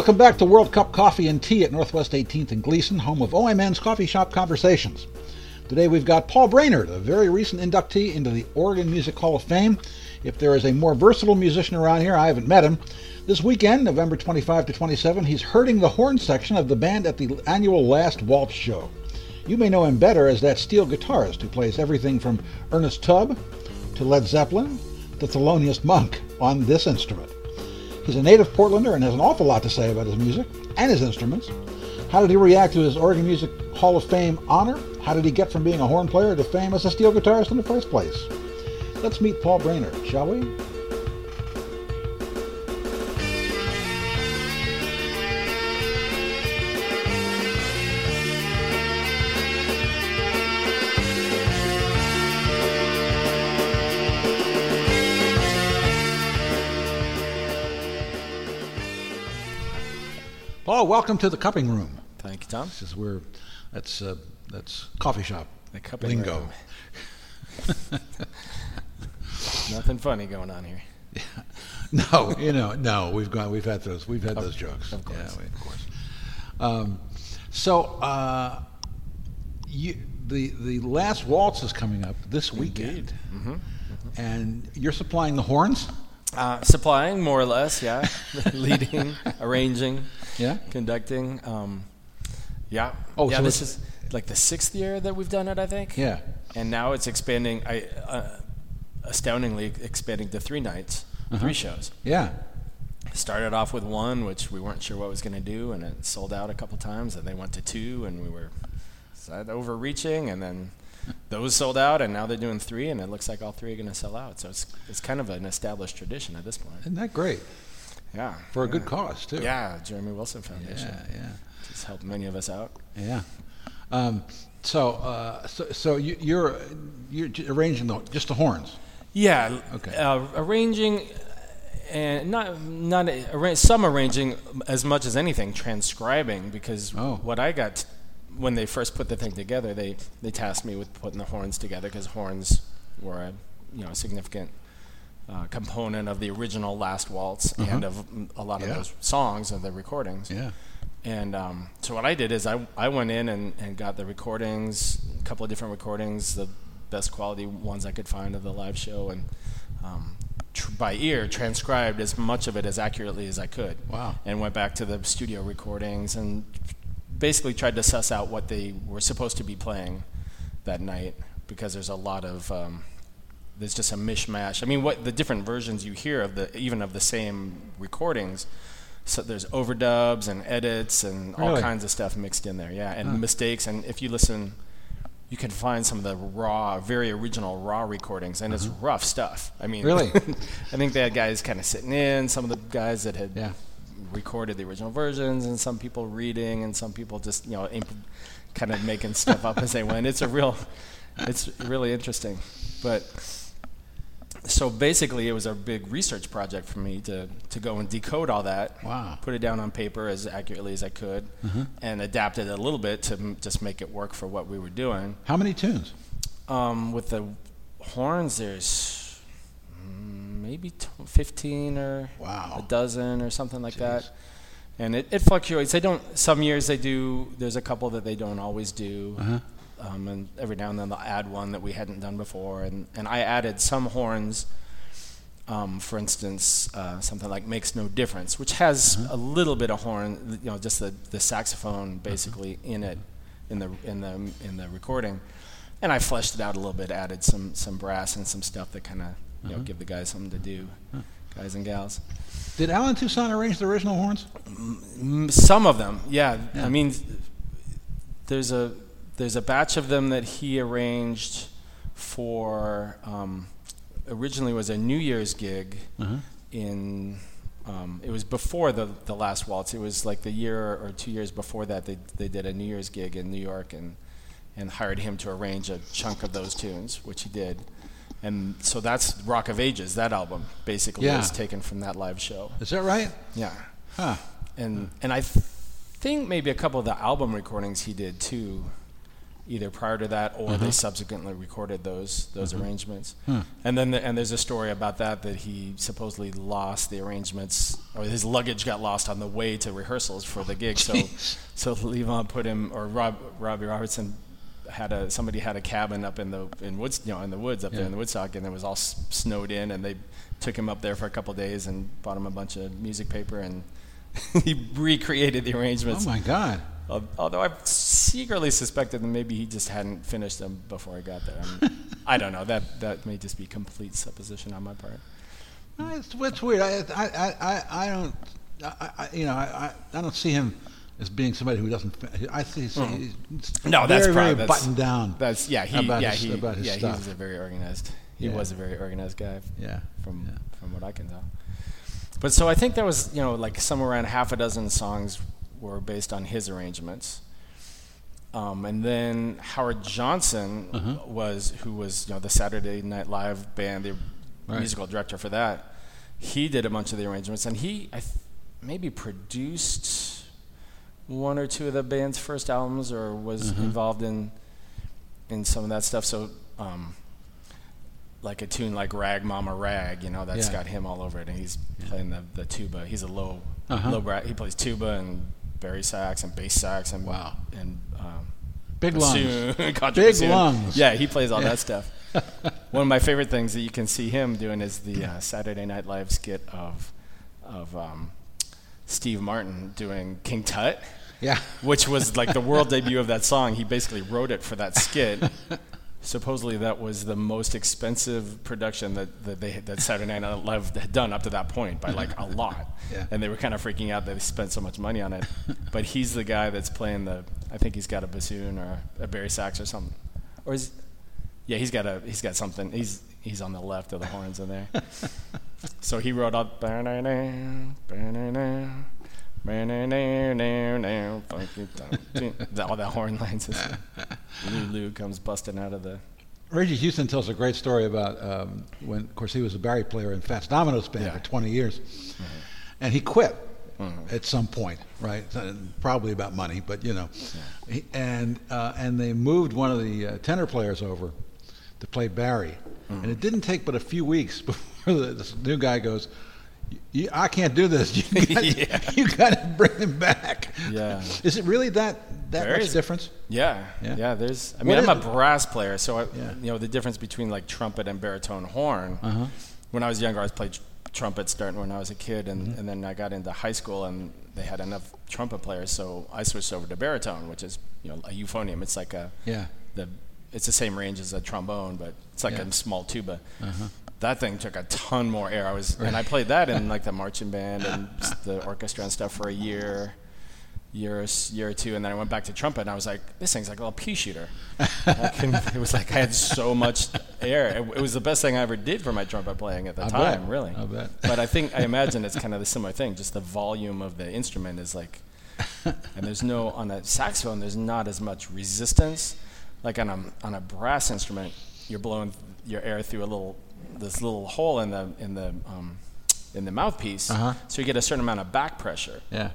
Welcome back to World Cup Coffee and Tea at Northwest 18th and Glisan, home of OMN's Coffee Shop Conversations. Today we've got Paul Brainerd, a very recent inductee into the Oregon Music Hall of Fame. If there is a more versatile musician around here, I haven't met him. This weekend, November 25 to 27, he's herding the horn section of the band at the annual Last Waltz show. You may know him better as that steel guitarist who plays everything from Ernest Tubb to Led Zeppelin to Thelonious Monk on this instrument. He's a native Portlander and has an awful lot to say about his music and his instruments. How did he react to his Oregon Music Hall of Fame honor? How did he get from being a horn player to fame as a steel guitarist in the first place? Let's meet Paul Brainerd, shall we? Paul, welcome to the cupping room. Thank you, Tom. This is where that's uh, that's coffee shop The cupping lingo. room. Nothing funny going on here. Yeah. No, you know, no. We've gone. We've had those. We've had those jokes. of course. Yeah, of course. Um, so, uh, you, the the last waltz is coming up this weekend, Mm-hmm. and you're supplying the horns. Uh, supplying, more or less, yeah. Leading, arranging, Yeah. conducting. Um, yeah. Oh, yeah. so this is like the sixth year that we've done it, I think. Yeah. And now it's expanding. I uh, astoundingly expanding to three nights, Uh-huh. three shows. Yeah. Started off with one, which we weren't sure what was going to do, and it sold out a couple times. And they went to two, and we were overreaching, and then those sold out, and now they're doing three, and it looks like all three are going to sell out. So it's it's kind of an established tradition at this point. Isn't that great Yeah, for a yeah. good cause too? Yeah, Jeremy Wilson Foundation. Yeah. Yeah. Just helped many of us out. Yeah. Um, so, uh, so, so you, you're you're arranging the, just the horns. Yeah. Okay. Uh, arranging, and not not arra- some arranging as much as anything transcribing because Oh. what I got when they first put the thing together, they they tasked me with putting the horns together because horns were a you know a significant. Uh, component of the original Last Waltz and of a lot of Uh-huh. Yeah. those songs of the recordings. Yeah. And um, so what I did is I, I went in and, and got the recordings, a couple of different recordings, the best quality ones I could find of the live show, and um, tr- by ear transcribed as much of it as accurately as I could. Wow. And went back to the studio recordings and basically tried to suss out what they were supposed to be playing that night because there's a lot of um, there's just a mishmash. I mean, what the different versions you hear of the even of the same recordings. So there's overdubs and edits and all Really? kinds of stuff mixed in there. Yeah, and mistakes. And if you listen, you can find some of the raw, very original raw recordings, and it's uh-huh. rough stuff. I mean, Really? I think they had guys kind of sitting in. Some of the guys that had Yeah. recorded the original versions, and some people reading, and some people just you know imp- kind of making stuff up as they went. It's a real, it's really interesting. But so basically, it was a big research project for me to to go and decode all that. Wow. Put it down on paper as accurately as I could, and adapt it a little bit to m- just make it work for what we were doing. How many tunes? Um, with the horns, there's maybe t- 15 or Wow. a dozen or something like that. And it, it fluctuates. They don't. Some years they do. There's a couple that they don't always do. Uh-huh. Um, and every now and then they'll add one that we hadn't done before. And, and I added some horns. Um, for instance, uh, something like "Makes No Difference," which has Uh-huh. a little bit of horn, you know, just the, the saxophone basically in it, in the in the in the recording, and I fleshed it out a little bit, added some some brass and some stuff that kind of you know give the guys something to do, guys and gals. Did Allen Toussaint arrange the original horns? Mm, Some of them, yeah. Yeah. I mean, there's a there's a batch of them that he arranged for. Um, originally was a New Year's gig Uh-huh. in. Um, it was before the the last waltz. It was like the year or two years before that. They they did a New Year's gig in New York and and hired him to arrange a chunk of those tunes, which he did. And so that's Rock of Ages. That album basically Yeah. was taken from that live show. Is that right? Yeah Huh. and and I th- think maybe a couple of the album recordings he did too, either prior to that or Uh-huh. they subsequently recorded those those arrangements. Huh. And then the, and there's a story about that that he supposedly lost the arrangements or his luggage got lost on the way to rehearsals for the gig. So so Levon put him or Rob Robbie Robertson had a somebody had a cabin up in the in woods you know in the woods up Yeah. there in the Woodstock and it was all s- snowed in and they took him up there for a couple of days and bought him a bunch of music paper and he recreated the arrangements. Oh my God. Al- Although I've secretly suspected that maybe he just hadn't finished them before I got there. I, mean, I don't know. That that may just be complete supposition on my part. Uh, It's, it's weird. I, I, I, I- don't, I, I, you know, I, I don't see him as being somebody who doesn't. I see, Hmm. No, very, that's very probably- that's- buttoned down. That's yeah. He About yeah his- he about his yeah stuff. he's a very organized. He Yeah. was a very organized guy. Yeah, From yeah. from what I can tell. But so I think there was you know like somewhere around half a dozen songs were based on his arrangements. Um, and then Howard Johnson Uh-huh. was who was you know the Saturday Night Live band, the Right. musical director for that. He did a bunch of the arrangements, and he I th- maybe produced one or two of the band's first albums, or was Uh-huh. involved in in some of that stuff. So, um, like a tune like "Rag Mama Rag," you know, that's Yeah. got him all over it, and he's playing the, the tuba. He's a low Uh-huh. low brat. He plays tuba and bari sax and bass sax and Wow. and um, Big lungs. bassoon, contra Big bassoon. lungs. Yeah, he plays all Yeah. that stuff. One of my favorite things that you can see him doing is the uh, Saturday Night Live skit of of um, Steve Martin doing King Tut, Yeah. which was like the world debut of that song. He basically wrote it for that skit. Supposedly, that was the most expensive production that, that they that Saturday Night Live had done up to that point by like a lot. Yeah. And they were kind of freaking out that they spent so much money on it. but he's the guy that's playing the. I think he's got a bassoon or a bari sax or something, or is. Yeah, he's got a he's got something. He's he's on the left of the horns in there. so he wrote up all that horn lines. Lulu comes busting out of the. Reggie Houston tells a great story about um, when, of course, he was a bari player in Fats Domino's band Yeah. for 20 years, and he quit at some point, right? Probably about money, but you know, he, and uh, and they moved one of the uh, tenor players over to play bari, and it didn't take but a few weeks before the, this new guy goes. "You- I can't do this. You got, Yeah. you got to bring him back. Yeah. Is it really that that There much is- difference? Yeah, Yeah. yeah. there's. I What mean, I'm a brass player, so I, Yeah. you know the difference between like trumpet and baritone horn. Uh-huh. When I was younger, I was played tr- trumpet starting when I was a kid, and, Mm-hmm. and then I got into high school, and they had enough trumpet players, so I switched over to baritone, which is you know a euphonium. It's like a Yeah. the it's the same range as a trombone, but it's like Yeah. a small tuba. Uh-huh. That thing took a ton more air. I was and I played that in like the marching band and the orchestra and stuff for a year, year or, year or two, and then I went back to trumpet and I was like, this thing's like a little pea shooter. Couldn't- it was like I had so much air. It, it was the best thing I ever did for my trumpet playing at the I time, bet. really. I bet. But I think I imagine it's kind of the similar thing. Just the volume of the instrument is like and there's no on a saxophone there's not as much resistance like on a on a brass instrument you're blowing your air through a little this little hole in the in the um, in the mouthpiece Uh-huh. so you get a certain amount of back pressure Yeah.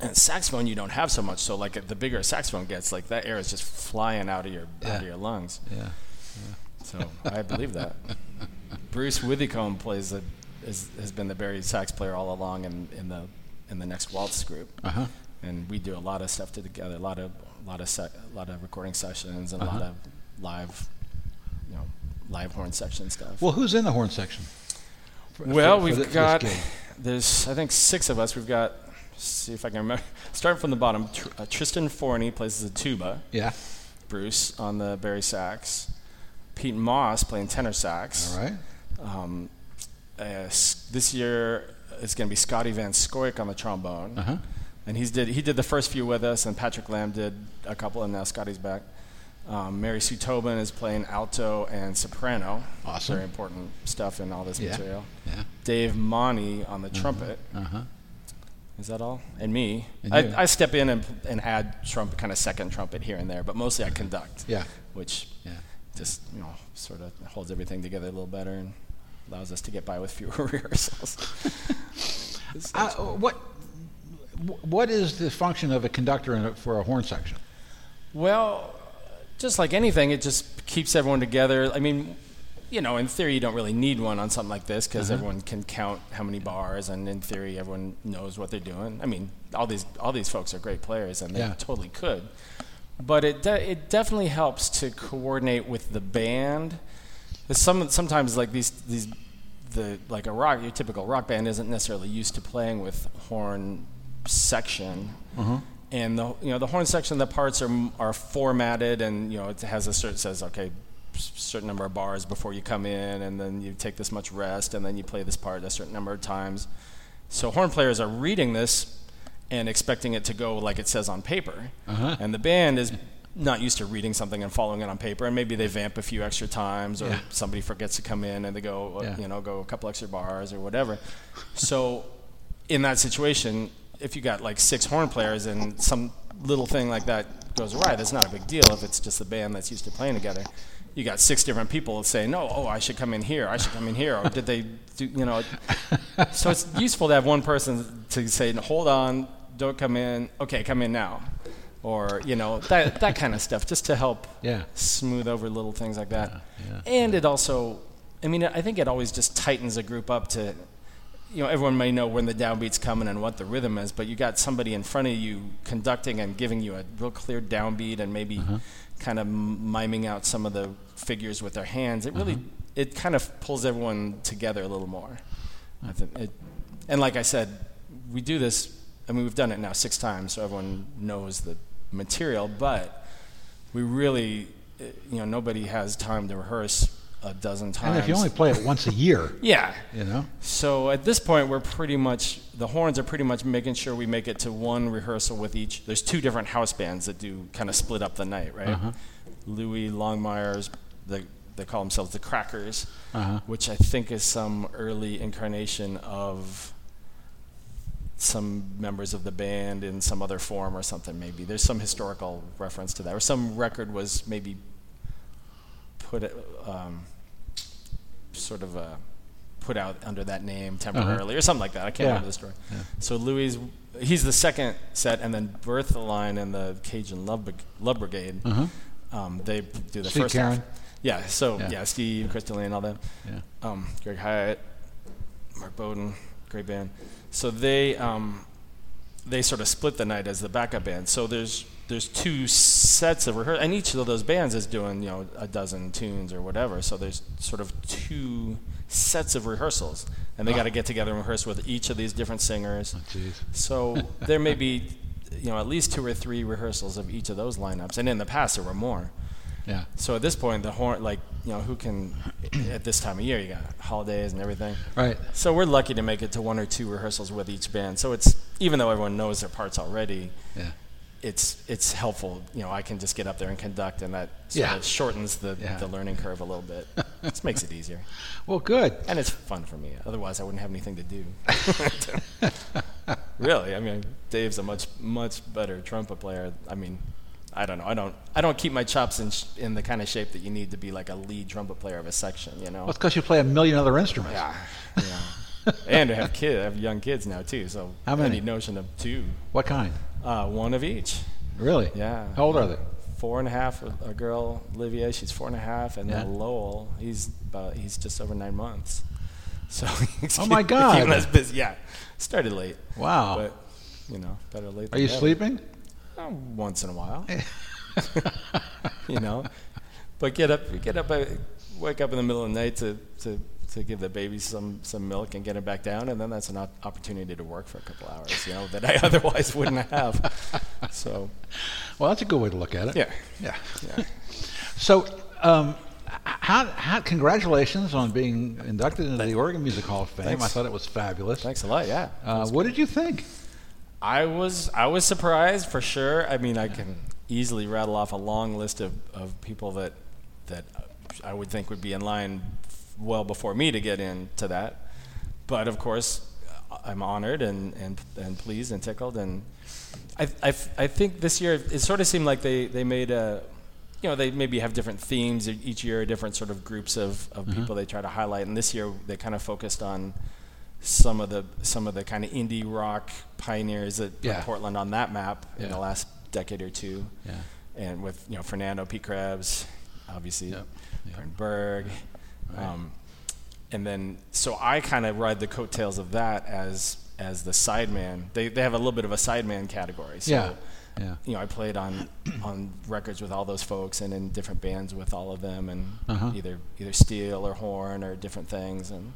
and saxophone you don't have so much so like the bigger a saxophone gets like that air is just flying out of your out of your lungs Yeah. so I believe that. Bruce Withycombe plays a, is, has been the bari sax player all along in, in the in the next waltz group, Uh-huh. and we do a lot of stuff together, a lot of a lot of se- a lot of recording sessions and a lot Uh-huh. of live, you know, live horn section stuff. Well, who's in the horn section? For- Well, for- for we've thi- this got gig? there's I think six of us. We've got see if I can remember. Starting from the bottom, Tr- uh, Tristan Forney plays the tuba. Yeah. Bruce on the bari sax. Pete Moss playing tenor sax. All right. Um, uh, s- this year it's going to be Scotty Van Scoik on the trombone, Uh huh. and he's did he did the first few with us, and Patrick Lamb did a couple, and now Scotty's back. Um, Mary Sue Tobin is playing alto and soprano. Awesome. Very important stuff in all this Yeah. material. Yeah. Dave Monty on the trumpet. Uh huh. Is that all? And me. And I. I step in and, and add trumpet, kind of second trumpet here and there, but mostly I conduct. Yeah. Which Yeah. just you know sort of holds everything together a little better and allows us to get by with fewer rehearsals. Uh, what What is the function of a conductor in a, for a horn section? well, just like anything, it just keeps everyone together. I mean, you know, in theory, you don't really need one on something like this because Uh-huh. everyone can count how many bars, and in theory, everyone knows what they're doing. I mean, all these all these folks are great players, and they Yeah. totally could. But it de- it definitely helps to coordinate with the band. Some sometimes like these these the like a rock your typical rock band isn't necessarily used to playing with horn section. And the you know the horn section the parts are are formatted and you know it has a certain says okay certain number of bars before you come in and then you take this much rest and then you play this part a certain number of times. So horn players are reading this and expecting it to go like it says on paper. Uh-huh. And the band is not used to reading something and following it on paper and maybe they vamp a few extra times or Yeah. somebody forgets to come in and they go Yeah. you know go a couple extra bars or whatever. So in that situation, if you got like six horn players and some little thing like that goes awry, that's not a big deal if it's just a band that's used to playing together. You got six different people saying, "No, oh, I should come in here. I should come in here." Or did they do? You know, so it's useful to have one person to say, "Hold on, don't come in. Okay, come in now," or you know that that kind of stuff, just to help Yeah. smooth over little things like that. Yeah, And it also, I mean, I think it always just tightens a group up to, you know, everyone may know when the downbeat's coming and what the rhythm is, but you got somebody in front of you conducting and giving you a real clear downbeat and maybe uh-huh. kind of miming out some of the figures with their hands. It really, uh-huh. it kind of pulls everyone together a little more. Uh-huh. I think it, and like I said, we do this. I mean, we've done it now six times, so everyone knows the material. But we really, eh, you know, nobody has time to rehearse a dozen times. And if you only play it once a year, yeah. you know, So at this point, we're pretty much the horns are pretty much making sure we make it to one rehearsal with each. There's two different house bands that do kind of split up the night, right? Uh-huh. Lewi Longmire's, the, they call themselves the Crackers, Uh-huh. which I think is some early incarnation of some members of the band in some other form or something. Maybe there's some historical reference to that, or some record was maybe put it, um, sort of uh, put out under that name temporarily or something like that. I can't Uh-huh. Yeah. remember the story. Yeah. So Lewi, he's the second set, and then Bertha Line and the Cajun Love, Love Brigade, Uh-huh. um, they do the Steve first Karen. half. Yeah. So Yeah. yeah, Steve, Crystal Lane, all them. yeah. Um, Greg Hyatt, Mark Bowden, great band. So they um, they sort of split the night as the backup band. So there's there's two sets of rehearsal, and each of those bands is doing you know a dozen tunes or whatever. So there's sort of two sets of rehearsals, and they Ah. got to get together and rehearse with each of these different singers. Jeez. So there may be you know at least two or three rehearsals of each of those lineups, and in the past there were more. Yeah. So at this point, the horn, like you know, who can at this time of year, you got holidays and everything. Right. So we're lucky to make it to one or two rehearsals with each band. So it's even though everyone knows their parts already, Yeah. It's it's helpful. You know, I can just get up there and conduct, and that sort Yeah. of shortens the, Yeah. the learning curve a little bit. It makes it easier, Well, good. and it's fun for me. Otherwise, I wouldn't have anything to do. really, I mean, Dave's a much much better trumpet player. I mean. I don't know. I don't. I don't keep my chops in sh- in the kind of shape that you need to be like a lead trumpet player of a section. You know. Well, it's because you play a million other instruments. Yeah, yeah. And I have kids. I have young kids now too. So How many? any notion of two, What kind? uh, one of each. Really? Yeah. How old are they? Four and a half. A girl, Olivia. She's four and a half, and Yeah. then Lowell. He's about. He's just over nine months. So. Oh, my God. keeping us busy. Yeah. Started late. Wow. But you know, better late. Than. Are you never. sleeping? Oh, once in a while. you know, but get up, get up, uh, wake up in the middle of the night to, to, to give the baby some, some milk and get it back down, and then that's an op- opportunity to work for a couple hours, you know, that I otherwise wouldn't have. So, Well, that's a good way to look at it. yeah, Yeah. yeah. So, um, how, how, congratulations on being inducted into the Oregon Music Hall of Fame. Thanks. I thought it was fabulous. Thanks a lot. Yeah. Uh, what did you think? I was I was surprised for sure. I mean, I can easily rattle off a long list of, of people that that I would think would be in line well before me to get into that. But of course, I'm honored and, and, and pleased and tickled. And I, I, I think this year it sort of seemed like they, they made a, you know, they maybe have different themes each year, different sort of groups of, of mm-hmm. people they try to highlight. And this year they kind of focused on some of the some of the kind of indie rock pioneers that put Portland on that map in the last decade or two. Yeah. and with you know Fernando P. Krebs, obviously Yep, yep. Bernd Berg, Right. um, and then so I kind of ride the coattails of that as as the sideman. They they have a little bit of a sideman category. So, Yeah, yeah. You know, I played on on records with all those folks and in different bands with all of them, and Uh-huh. either either steel or horn or different things. And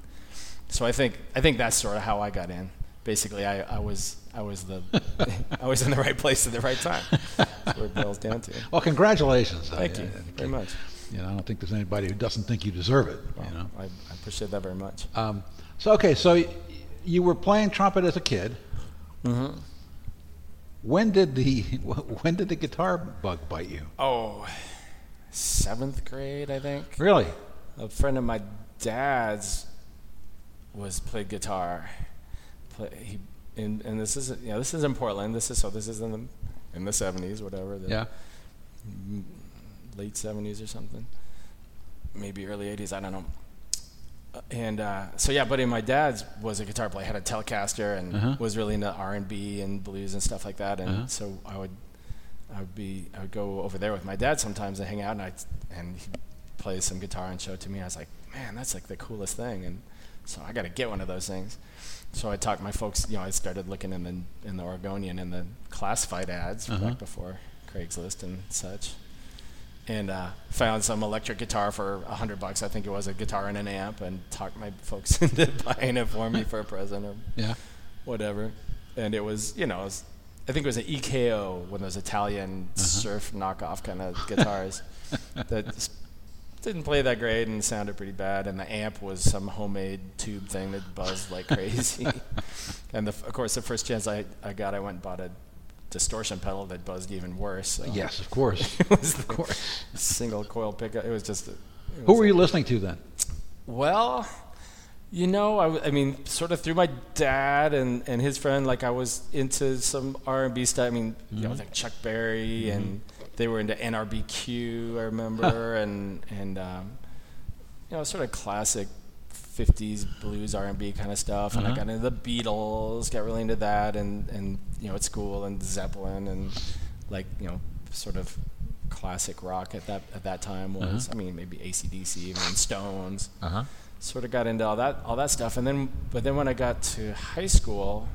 so I think I think that's sort of how I got in. Basically, I, I was I was the I was in the right place at the right time. That's what it boils down to. Well, congratulations. Thank you very much. You know, I don't think there's anybody who doesn't think you deserve it. Well, you know. I, I appreciate that very much. Um, so okay, so y- you were playing trumpet as a kid. Mm-hmm. When did the when did the guitar bug bite you? Oh, seventh grade, I think. Really? A friend of my dad's was played guitar. Play, he and, and this is yeah this is in Portland. This is so this is in the in the seventies whatever. The Yeah. Late seventies or something. Maybe early eighties. I don't know. Uh, And uh, so yeah, buddy, my dad's was a guitar player. Had a Telecaster and Uh-huh. was really into R and B and blues and stuff like that. And Uh-huh. so I would I would be I would go over there with my dad sometimes and hang out and I and he'd play some guitar and show it to me. I was like, man, that's like the coolest thing. And so I got to get one of those things. So I talked my folks. You know, I started looking in the in the Oregonian in the classified ads Uh-huh. back before Craigslist and such. And uh, found some electric guitar for a hundred bucks. I think it was a guitar and an amp, and talked my folks into buying it for me for a present or Yeah. whatever. And it was, you know, it was, I think it was an EKO, one of those Italian surf knockoff kind of guitars that didn't play that great and sounded pretty bad. And the amp was some homemade tube thing that buzzed like crazy. and the, of course, the first chance I, I got, I went and bought a distortion pedal that buzzed even worse. So Yes, of course. it was of the course. single coil pickup. It was just. A, it Who was were a- you listening to then? well, you know, I mean, sort of through my dad and, and his friend, like I was into some R and B stuff. I mean, you know, like Chuck Berry, and they were into NRBQ. I remember, and and um, you know, sort of classic. 50s blues R&B kind of stuff, and I Uh-huh. got into the Beatles, got really into that, and and you know at school and Zeppelin and like you know sort of classic rock at that at that time was. Uh-huh. I mean maybe ACDC, even Stones Uh huh. sort of got into all that all that stuff and then but then when I got to high school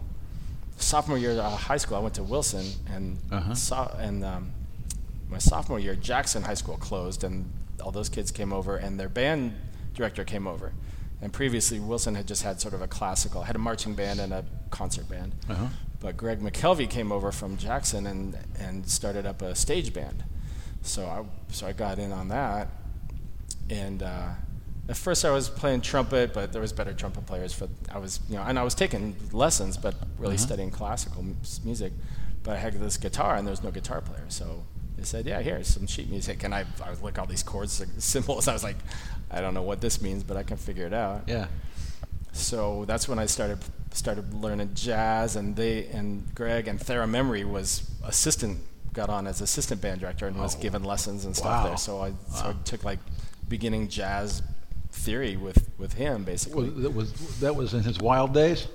sophomore year of high school I went to Wilson and Uh-huh. so, and um, my sophomore year Jackson High School closed and all those kids came over and their band director came over and previously Wilson had just had sort of a classical had a marching band and a concert band Uh huh. but Greg McKelvey came over from Jackson and and started up a stage band. So I so I got in on that, and uh, at first I was playing trumpet, but there was better trumpet players. For I was you know and I was taking lessons, but really Uh-huh. studying classical m- music. But I had this guitar, and there was no guitar player, so they said, "Yeah, here's some sheet music." And I I was like all these chords like, symbols. I was like, I don't know what this means, but I can figure it out Yeah. so that's when I started started learning jazz, and they and Greg and Thara Memory was assistant got on as assistant band director and was Oh. given lessons and stuff Wow. there. So I so I took like beginning jazz theory with with him basically. Was, that was that was in his wild days.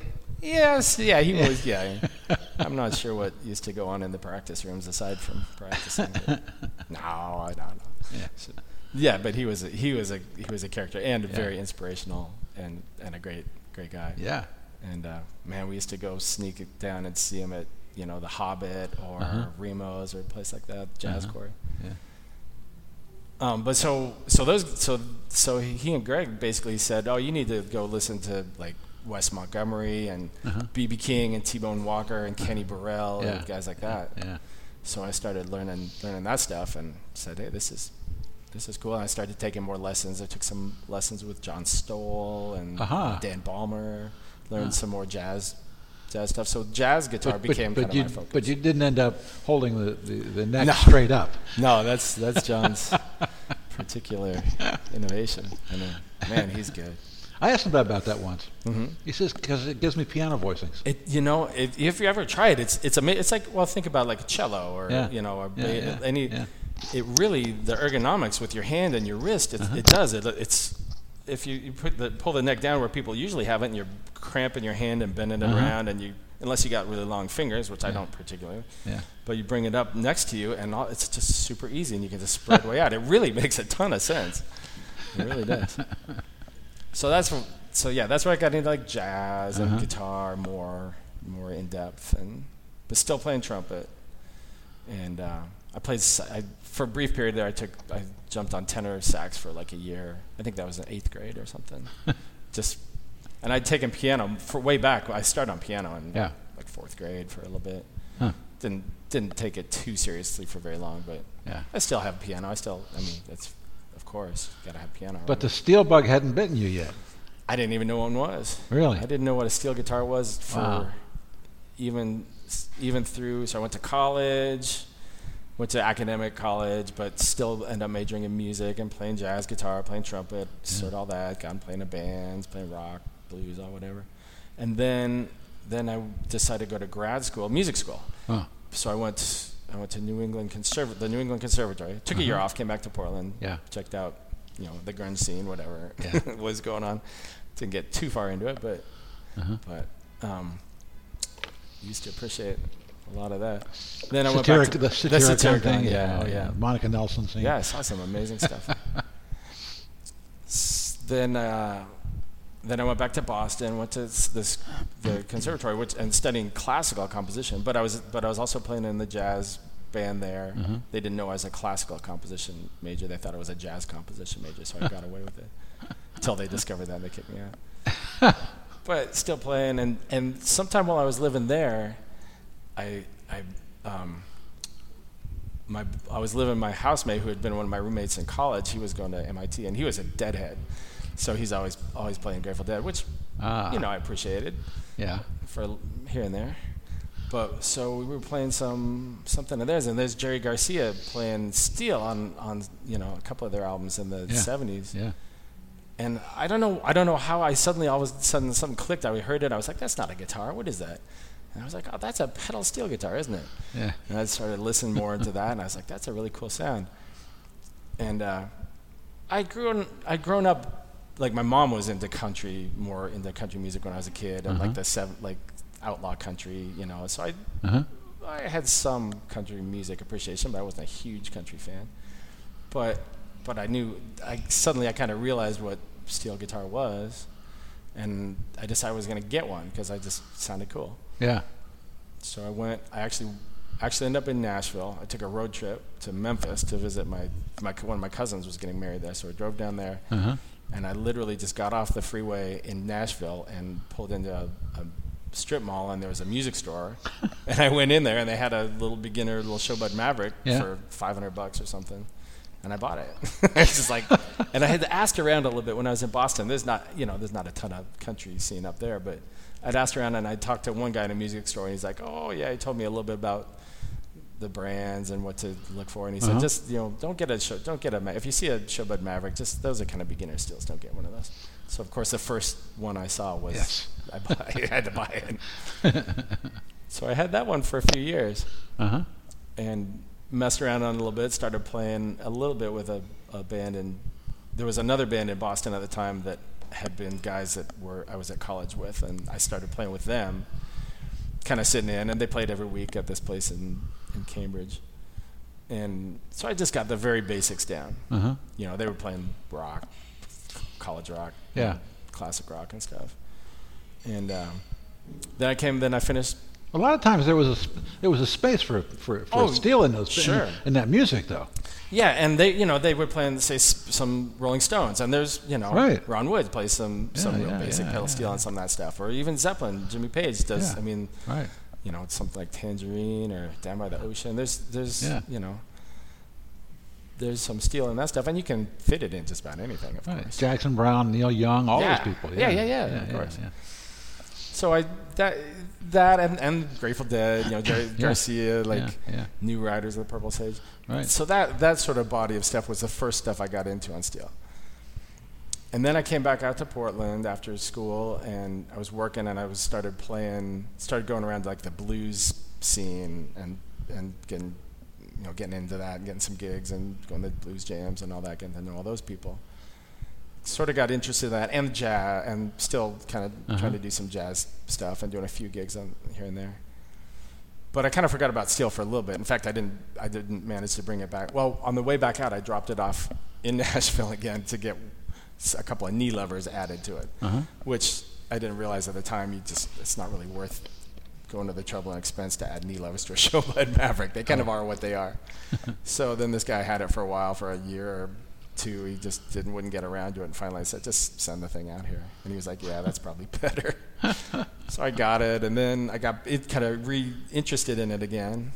Yes, yeah, he was. Yeah, I'm not sure what used to go on in the practice rooms aside from practicing. no, I don't know. Yeah. So- yeah, but he was a, he was a he was a character and Yeah. very inspirational and and a great great guy. Yeah. And uh, man, we used to go sneak down and see him at you know the Hobbit or Uh-huh. Remo's or a place like that, Jazz Uh-huh. Corps. Yeah. Um, but so so those so so he and Greg basically said, oh, you need to go listen to like Wes Montgomery and Uh-huh. BB King and T-Bone Walker and Kenny Burrell Yeah. and guys like that. Yeah. So I started learning learning that stuff and said, hey, this is this is cool. And I started taking more lessons. I took some lessons with John Stowell and Uh-huh. Dan Balmer. Learned Huh. some more jazz jazz stuff. So jazz guitar But, became but, kind you, of my focus. but you didn't end up holding the, the, the neck No. straight up. no, that's that's John's particular innovation. I mean, man, he's good. I asked him about that once. hmm He says because it gives me piano voicings. It, you know, if, if you ever try it, it's it's ama- It's like well, think about like a cello or Yeah. you know, or Yeah, ba- yeah, any. It really the ergonomics with your hand and your wrist. It, Uh-huh. it does it. It's if you, you put the pull the neck down where people usually have it, and you're cramping your hand and bending it Uh-huh. around, and you unless you got really long fingers, which I don't particularly. Yeah. But you bring it up next to you, and all, it's just super easy, and you can just spread way out. It really makes a ton of sense. It really does. so that's so yeah, that's where I got into like jazz and Uh-huh. guitar more more in depth, and but still playing trumpet. And uh, I played I, for a brief period there. I took I jumped on tenor sax for like a year. I think that was in eighth grade or something. Just and I'd taken piano for way back. I started on piano in Yeah. like fourth grade for a little bit. Huh. Didn't didn't take it too seriously for very long, but Yeah. I still have piano. I still, I mean, that's of course gotta have piano. But the steel bug hadn't bitten you yet. I didn't even know what one was. Really? I didn't know what a steel guitar was for Wow. even even through. So I went to college, went to academic college, but still end up majoring in music and playing jazz guitar, playing trumpet, sort of all that. Got playing in bands, playing rock, blues, all whatever. And then then I decided to go to grad school, music school. Huh. So I went I went to New England Conserv- the New England Conservatory. Took a year off, came back to Portland. Uh-huh. Yeah. Checked out, you know, the grunge scene, whatever Yeah. was going on. Didn't get too far into it, but Uh-huh. but um, used to appreciate a lot of that. Then I went back to the satiric, satiric thing. yeah, oh yeah. Monica Nelson scene. Yeah, I saw some amazing stuff. S- then, uh, then I went back to Boston, went to this the conservatory, which and studying classical composition. But I was but I was also playing in the jazz band there. Mhm. They didn't know I was a classical composition major. They thought I was a jazz composition major, so I got away with it until they discovered that and they kicked me out. but still playing, and and sometime while I was living there, I I um, my I was living with my housemate who had been one of my roommates in college. He was going to MIT, and he was a deadhead, so he's always always playing Grateful Dead, which Ah. you know I appreciated Yeah. for here and there. But so we were playing some something of theirs, and there's Jerry Garcia playing steel on on you know a couple of their albums in the Yeah. 70s. Yeah. And I don't know, I don't know how I suddenly all of a sudden something clicked. I heard it. I was like, "That's not a guitar. What is that?" And I was like, "Oh, that's a pedal steel guitar, isn't it?" Yeah. And I started listening more into that, and I was like, "That's a really cool sound." And uh, I grew, in, I grown up like my mom was into country, more into country music when I was a kid, and Uh-huh. like the seven, like outlaw country, you know. So I, Uh-huh. I had some country music appreciation, but I wasn't a huge country fan. But but I knew I suddenly I kind of realized what steel guitar was, and I decided I was going to get one because I just sounded cool. Yeah. So I went. I actually actually ended up in Nashville. I took a road trip to Memphis to visit my my one of my cousins was getting married there, so I drove down there. Uh-huh. And I literally just got off the freeway in Nashville and pulled into a, a strip mall, and there was a music store. and I went in there, and they had a little beginner, little Sho-Bud Maverick Yeah. for 500 bucks or something. And I bought it. it's just like, and I had to ask around a little bit when I was in Boston. There's not, you know, there's not a ton of country scene up there, but I'd asked around and I talked to one guy in a music store, and he's like, "Oh yeah," he told me a little bit about the brands and what to look for. And he Uh-huh. said, just you know, don't get a show, don't get a. Ma- if you see a Sho-Bud Maverick, just those are kind of beginner steels. Don't get one of those. So of course, the first one I saw was Yes. I, bought, I had to buy it. so I had that one for a few years Uh-huh. and messed around on a little bit. Started playing a little bit with a, a band, and there was another band in Boston at the time that had been guys that were I was at college with, and I started playing with them, kind of sitting in, and they played every week at this place in in Cambridge, and so I just got the very basics down. Uh-huh. You know, they were playing rock, college rock, Yeah. classic rock and stuff, and um, then I came. Then I finished A lot of times there was a there was a space for for, for Oh, steel in those sure. in, that music though. Yeah, and they, you know, they were playing, say, some Rolling Stones, and there's, you know, Right. Ron Wood plays some some real yeah, basic yeah, pedal yeah, steel and some of that stuff, or even Zeppelin, Jimmy Page does. Yeah. I mean, Right. You know, it's something like Tangerine or Down by the Ocean. There's, there's, Yeah. you know, there's some steel in that stuff, and you can fit it in just about anything, of Right. course. Jackson Browne, Neil Young, all Yeah. those people. Yeah, yeah, yeah, yeah of course. yeah. So I that that and, and Grateful Dead, you know, Jerry. Garcia, like. New Riders of the Purple Sage. Right. So that that sort of body of stuff was the first stuff I got into on steel. And then I came back out to Portland after school, and I was working, and I was started playing, started going around like the blues scene, and and getting, you know, getting into that, and getting some gigs, and going to blues jams and all that, getting to know all those people. sort of got interested in that and jazz, and still kind of Uh-huh. trying to do some jazz stuff and doing a few gigs on here and there. But I kind of forgot about steel for a little bit. In fact, I didn't I didn't manage to bring it back. Well, on the way back out, I dropped it off in Nashville again to get a couple of knee levers added to it, Uh-huh. which I didn't realize at the time. You just it's not really worth going to the trouble and expense to add knee levers to a Sho-Bud Maverick. They kind of are what they are. so then this guy had it for a while, for a year or two. He just didn't wouldn't get around to it, and finally I said, "Just send the thing out here." And he was like, "Yeah, that's probably better." so I got it, and then I got it kind of re interested in it again.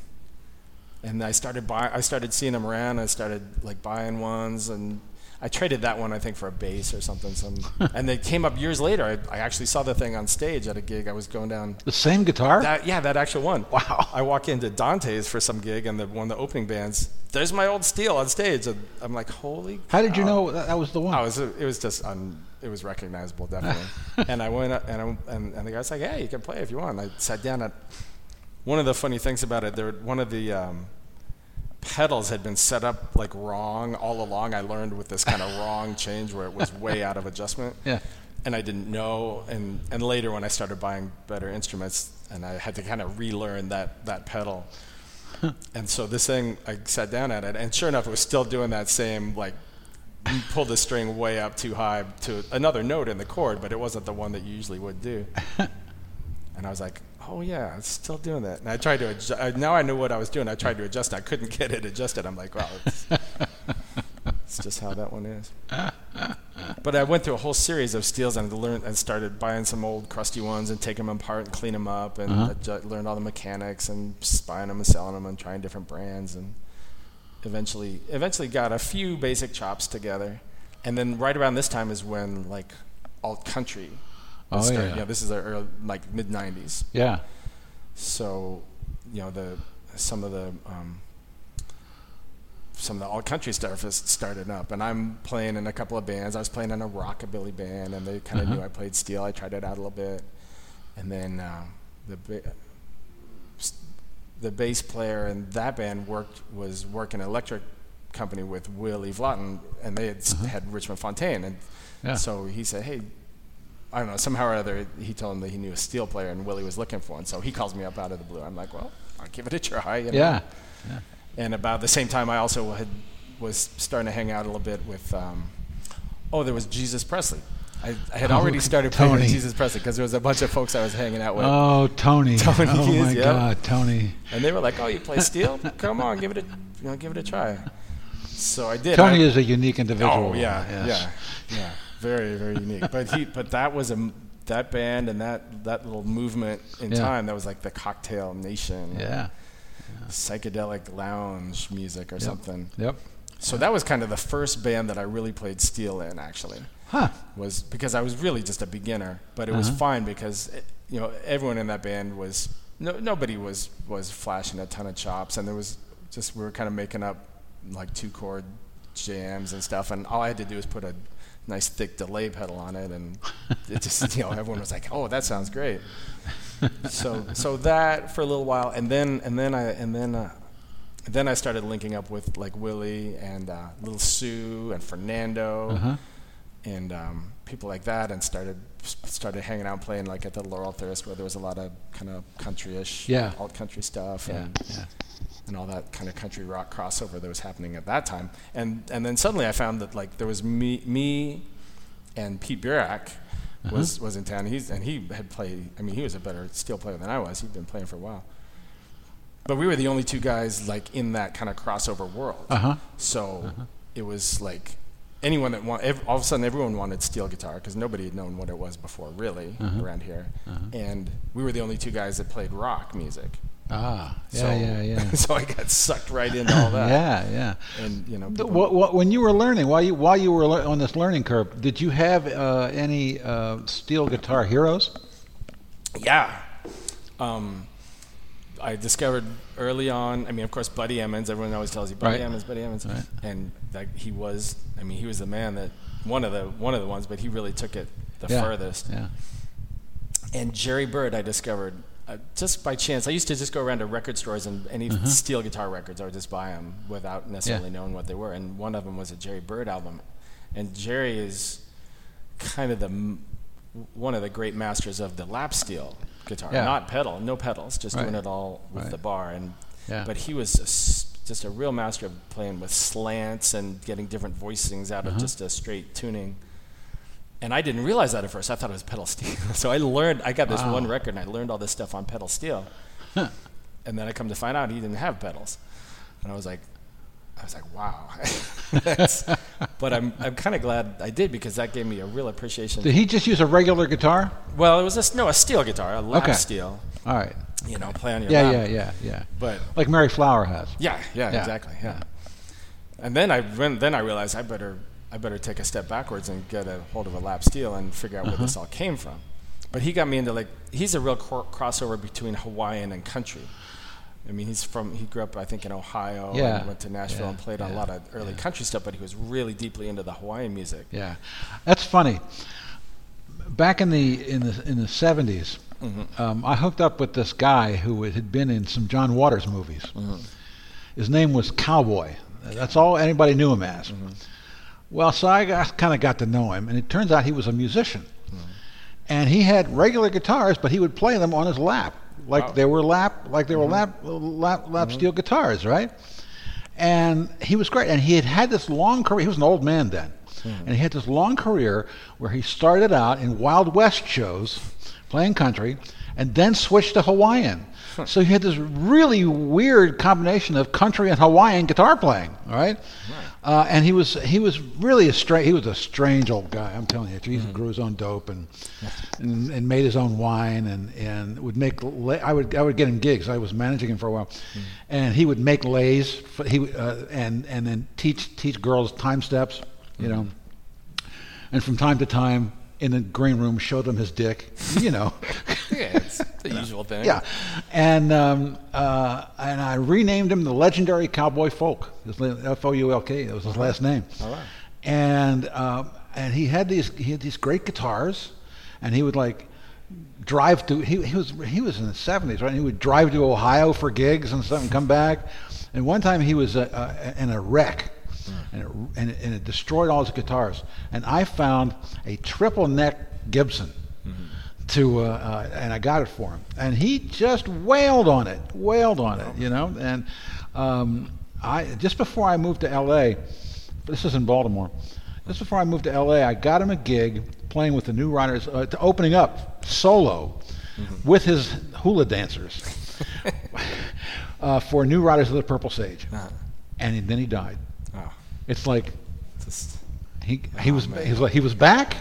And I started buy, I started seeing them around. I started like buying ones, and I traded that one I think for a bass or something. Some, and they came up years later. I, I actually saw the thing on stage at a gig. I was going down The same guitar? that yeah, that actual one. Wow. I walk into Dante's for some gig, and the one of the opening bands. There's my old steel on stage, and I'm like, holy. How did you know that, that was the one? I was. It was just. Un, it was recognizable, definitely. and I went up, and, I, and and the guy's like, "Hey, you can play if you want." And I sat down at. One of the funny things about it, there, one of the um, pedals had been set up like wrong all along. I learned with this kind of wrong change where it was way out of adjustment yeah. and I didn't know. And, and later, when I started buying better instruments, and I had to kind of relearn that that pedal. and so this thing, I sat down at it, and sure enough, it was still doing that same like you pull the string way up too high to another note in the chord, but it wasn't the one that you usually would do. and I was like, oh yeah, it's still doing that. And I tried to adjust. Now I knew what I was doing. I tried to adjust. I couldn't get it adjusted. I'm like, well, it's, it's just how that one is. But I went through a whole series of steels and learned and started buying some old crusty ones and taking them apart and clean them up and Uh-huh. learned all the mechanics and buying them and selling them and trying different brands and eventually eventually got a few basic chops together. And then right around this time is when like alt country Oh, started. yeah. this is the early, like mid '90s. Yeah. So, you know, the some of the um, some of the alt country stuff is started up, and I'm playing in a couple of bands. I was playing in a rockabilly band, and they kind of Uh-huh. knew I played steel. I tried it out a little bit, and then uh, the ba- the bass player in that band worked was working an electric company with Willy Vlautin, and they had s had Richmond Fontaine, and Yeah. so he said, "Hey." I don't know, somehow or other, he told him that he knew a steel player and Willy was looking for one. So he calls me up out of the blue. I'm like, well, I'll give it a try. You know? Yeah. And about the same time, I also had was starting to hang out a little bit with. Um, oh, there was Jesus Presley. I, I had Oh, already started playing with Jesus Presley because there was a bunch of folks I was hanging out with, Oh, Tony. Tony oh is, my yeah. God, Tony. and they were like, "Oh, you play steel? Come on, give it a you know, give it a try." So I did. Tony I- is a unique individual. Oh yeah, yes. yeah, yeah. Very, very unique. But he, but that was a that band and that that little movement in Yeah. time that was like the Cocktail Nation, Yeah. psychedelic lounge music or something. Yep. So that was kind of the first band that I really played steel in. Actually, Huh. was because I was really just a beginner, but it was Uh-huh. fine because it, you know everyone in that band was no, nobody was was flashing a ton of chops, and there was just we were kind of making up like two chord jams and stuff, and all I had to do was put a nice thick delay pedal on it, and it just you know everyone was like, oh, that sounds great. so so that for a little while, and then and then I and then. Uh, then I started linking up with like Willy and uh, Little Sue and Fernando Uh-huh. and um, people like that, and started started hanging out and playing like at the Laurel Thirst, where there was a lot of kind of country-ish, Yeah. alt country stuff, Yeah. and, Yeah. And all that kind of country rock crossover that was happening at that time. And and then suddenly I found that like there was me me and Pete Burak was was in town. He's and he had played. I mean, he was a better steel player than I was. He'd been playing for a while. But we were the only two guys like in that kind of crossover world. Uh huh. So it was like anyone that want, ev- all of a sudden everyone wanted steel guitar because nobody had known what it was before, really, Uh-huh. around here. And we were the only two guys that played rock music. Ah. Yeah. so, yeah. Yeah. so I got sucked right into all that. yeah. Yeah. And you know, people- What, what, when you were learning, while you while you were lear- on this learning curve, did you have uh, any uh, steel guitar heroes? Yeah. Um, I discovered early on. I mean, of course, Buddy Emmons. Everyone always tells you Buddy Right. Emmons, Buddy Emmons, Right. and that he was. I mean, he was the man that one of the one of the ones, but he really took it the yeah. furthest. Yeah. And Jerry Byrd, I discovered uh, just by chance. I used to just go around to record stores and any Uh-huh. steel guitar records, I would just buy them without necessarily knowing what they were. And one of them was a Jerry Byrd album. And Jerry is kind of the m- one of the great masters of the lap steel guitar, Yeah. not pedal, no pedals, just Right. doing it all with Right. the bar. And Yeah. but he was just, just a real master of playing with slants and getting different voicings out Uh-huh. of just a straight tuning. And I didn't realize that at first. I thought it was pedal steel. so I learned. I got this Wow. one record, and I learned all this stuff on pedal steel. And then I come to find out he didn't have pedals, and I was like, I was like, wow. But I'm I'm kind of glad I did because that gave me a real appreciation. Did he just use a regular guitar? well, it was a no a steel guitar, a lap Okay. steel. All right. You know, play on your Yeah, lap. yeah, yeah, yeah. But Like Mary Flower has. yeah, yeah, Yeah, exactly, yeah. yeah. And then I when, then I realized I better I better take a step backwards and get a hold of a lap steel and figure out where this Uh-huh. all came from. But he got me into like he's a real cro- crossover between Hawaiian and country. I mean, he's from he grew up I think in Ohio Yeah, and went to Nashville yeah, and played on a lot of early country stuff. But he was really deeply into the Hawaiian music. Yeah, that's funny. Back in the in the in the 70s, Mm-hmm. um, I hooked up with this guy who had been in some John Waters movies. Mm-hmm. His name was Cowboy. That's all anybody knew him as. Mm-hmm. Well, so I kind of got to know him, and it turns out he was a musician. Mm-hmm. And he had regular guitars, but he would play them on his lap, like Wow. they were lap, like they were lap, Mm-hmm. lap, lap steel guitars, right? And he was great. And he had had this long career. He was an old man then, and he had this long career where he started out in Wild West shows, playing country, and then switched to Hawaiian. So he had this really weird combination of country and Hawaiian guitar playing. All right, uh, and he was he was really a strange he was a strange old guy. I'm telling you, he grew his own dope and, and and made his own wine and and would make la- I would I would get him gigs. I was managing him for a while, and he would make lays. For, he uh, and and then teach teach girls time steps. You know, and from time to time in the green room showed him his dick. You know. Yeah, it's the usual thing. Yeah, and um, uh, and I renamed him the legendary Cowboy Foulk. F O U L K. That was his last name. All right. And um, and he had these he had these great guitars, and he would like drive to he, he was he was in the 70s right and he would drive to ohio for gigs and stuff and come back and one time he was uh, uh, in a wreck and, it, and, it, and it destroyed all his guitars and i found a triple neck gibson to uh, uh, and I got it for him, and he just wailed on it, wailed on it, you know. And um, I just before I moved to L.A., this is in Baltimore. Just before I moved to L.A., I got him a gig playing with the New Riders, uh, to opening up solo with his hula dancers uh, for New Riders of the Purple Sage, Uh-huh. and then he died. Oh, It's like just he he was man. he was like he was back.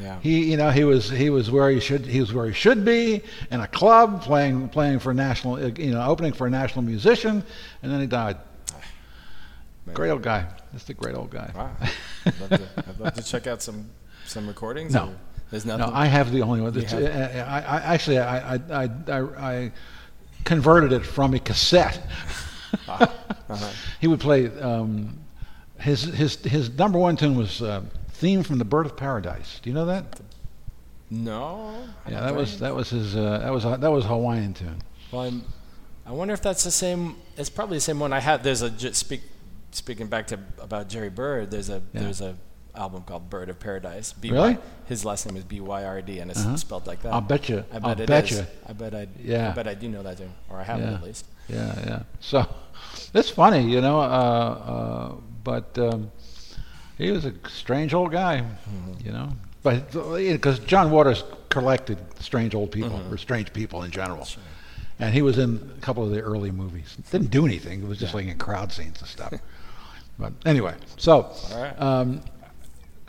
yeah. He, you know, he was he was where he should he was where he should be in a club playing playing for a national, uh, you know, opening for a national musician, and then he died. Man. Great old guy. Just a great old guy. Wow. I'd love, to, I'd love to check out some some recordings. No. or There's No. I have the only one. That's, have- uh, I, I actually I I, I I I converted it from a cassette. Ah, uh-huh. He would play. Um, his his his number one tune was uh, "Theme from the Bird of Paradise." Do you know that? No. Yeah, that was that was his uh, that was a, that was Hawaiian tune. Well, I'm, I wonder if that's the same. It's probably the same one I had. There's a speak. Speaking back to about Jerry Byrd, there's a Yeah. there's a album called Bird of Paradise. B- Really? His last name is B Y R D, and it's Uh-huh. spelled like that. I'll bet you. I bet I'll it bet is. you. I bet I. Yeah. I bet I do know that tune, or I have it Yeah. at least. Yeah, yeah. So it's funny, you know. Uh, uh, but um, he was a strange old guy, Mm-hmm. you know. But because John Waters collected strange old people Mm-hmm. or strange people in general, and he was in a couple of the early movies. Didn't do anything. It was just Yeah. like in crowd scenes and stuff. but anyway, so. Right. Um,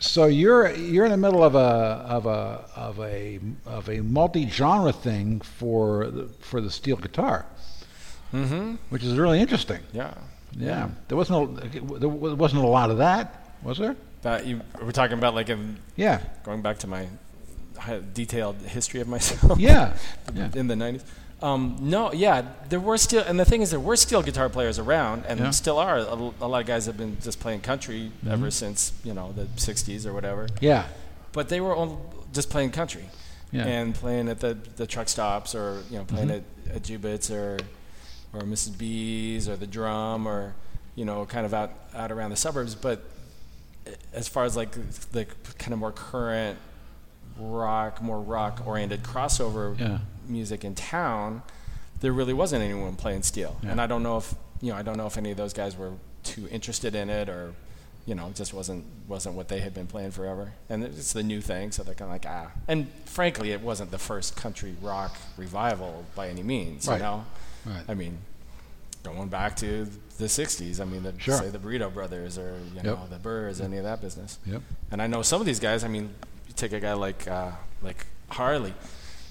so you're you're in the middle of a of a of a of a multi-genre thing for the, for the steel guitar, Mm-hmm. which is really interesting. Yeah. Yeah, there wasn't a, there wasn't a lot of that, was there? That you we're talking about like in Yeah, going back to my detailed history of myself. yeah, yeah. in the 90s. Um, no, yeah, there were still, and the thing is, there were still guitar players around, and Yeah. still are. A lot of guys have been just playing country mm-hmm. ever since you know the 60s or whatever. Yeah, But they were all just playing country, Yeah. and playing at the, the truck stops, or you know, playing mm-hmm. at, at Jubitz or or Mrs. B's or the Drum, or you know, kind of out out around the suburbs. But as far as like the kind of more current rock, more rock-oriented crossover Yeah. music in town, there really wasn't anyone playing steel. Yeah. And I don't know if you know, I don't know if any of those guys were too interested in it or, you know, just wasn't wasn't what they had been playing forever. And it's the new thing, so they're kind of like ah. And frankly, it wasn't the first country rock revival by any means. Right. You know, Right. I mean, going back to the '60s. I mean, the, Sure. say the Burrito Brothers or you know the Byrds, any of that business. Yep. And I know some of these guys. I mean, you take a guy like uh, like Harley,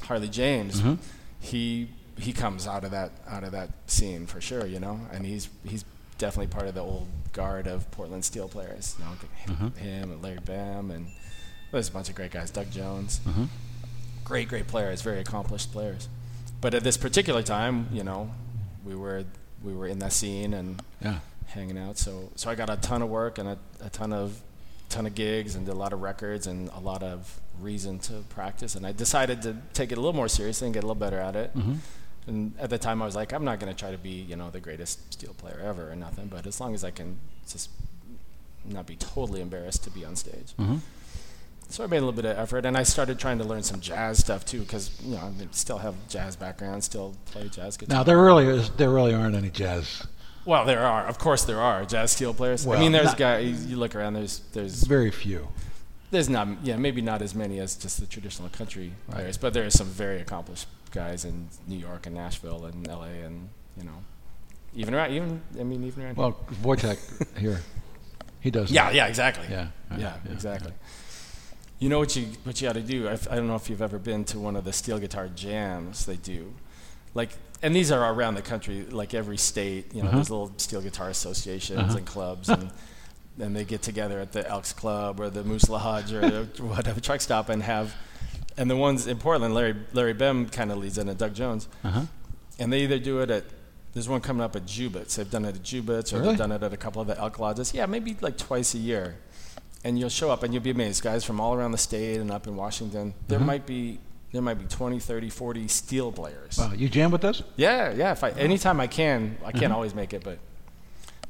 Harley James. Mm-hmm. He he comes out of that out of that scene for sure. You know, and he's he's definitely part of the old guard of Portland steel players. You know, him, Mm-hmm. him and Larry Bam and there's a bunch of great guys. Doug Jones, Mm-hmm. great great players, very accomplished players. But at this particular time, you know, we were we were in that scene and Yeah. hanging out. So so I got a ton of work and a, a ton of ton of gigs and did a lot of records and a lot of reason to practice. And I decided to take it a little more seriously and get a little better at it. Mm-hmm. And at the time, I was like, I'm not going to try to be you know the greatest steel player ever or nothing. But as long as I can just not be totally embarrassed to be on stage. Mhm. So I made a little bit of effort, and I started trying to learn some jazz stuff too, because you know I still have jazz background, still play jazz guitar. Now there really is there really aren't any jazz. Well, there are, of course, there are jazz steel players. Well, I mean, there's guys. You look around. There's there's Very few. there's not yeah maybe not as many as just the traditional country players, but there are some very accomplished guys in New York and Nashville and L.A. and you know even around even I mean even around Well, Wojtek here, he does. yeah that. yeah exactly Yeah, yeah, yeah, yeah, exactly. You know what you what you got to do. I've, I don't know if you've ever been to one of the steel guitar jams they do, like and these are around the country, like every state. You know, Uh-huh. there's little steel guitar associations Uh-huh. and clubs, and and they get together at the Elks Club or the Moose Lodge or whatever truck stop and have. And the ones in Portland, Larry Larry Bem kind of leads in, and Doug Jones, Uh-huh. and they either do it at. There's one coming up at Jubitz. They've done it at Jubitz, or Really? they've done it at a couple of the Elk Lodges. Yeah, maybe like twice a year. And you'll show up and you'll be amazed. Guys from all around the state and up in Washington. There Uh-huh. might be there might be 20, 30, 40 steel players. Wow, you jam with us? Yeah, yeah. If I anytime I can, I can't Uh-huh. always make it, but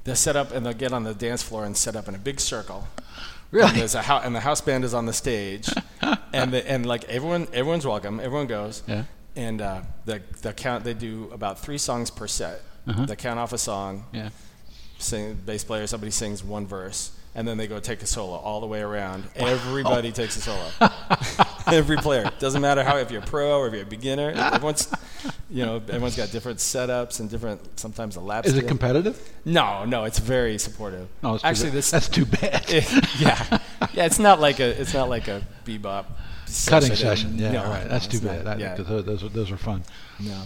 they'll set up and they'll get on the dance floor and set up in a big circle. And, Really? there's a hou- and the house band is on the stage, and the, and like everyone everyone's welcome. Everyone goes. Yeah. And uh, the the count they do about three songs per set. Uh-huh. They count off a song. Yeah. Sing bass player somebody sings one verse, and then they go take a solo all the way around. Everybody takes a solo. Every player doesn't matter how if you're a pro or if you're a beginner. Ah. Everyone's you know everyone's got different setups and different sometimes a lap. Is it competitive? No, no, it's very supportive. Oh, it's actually, this that's too bad. yeah, yeah. It's not like a it's not like a bebop Cutting session. session. Yeah, No, right. That's no, too bad. not. That, yeah, those, those are fun. No.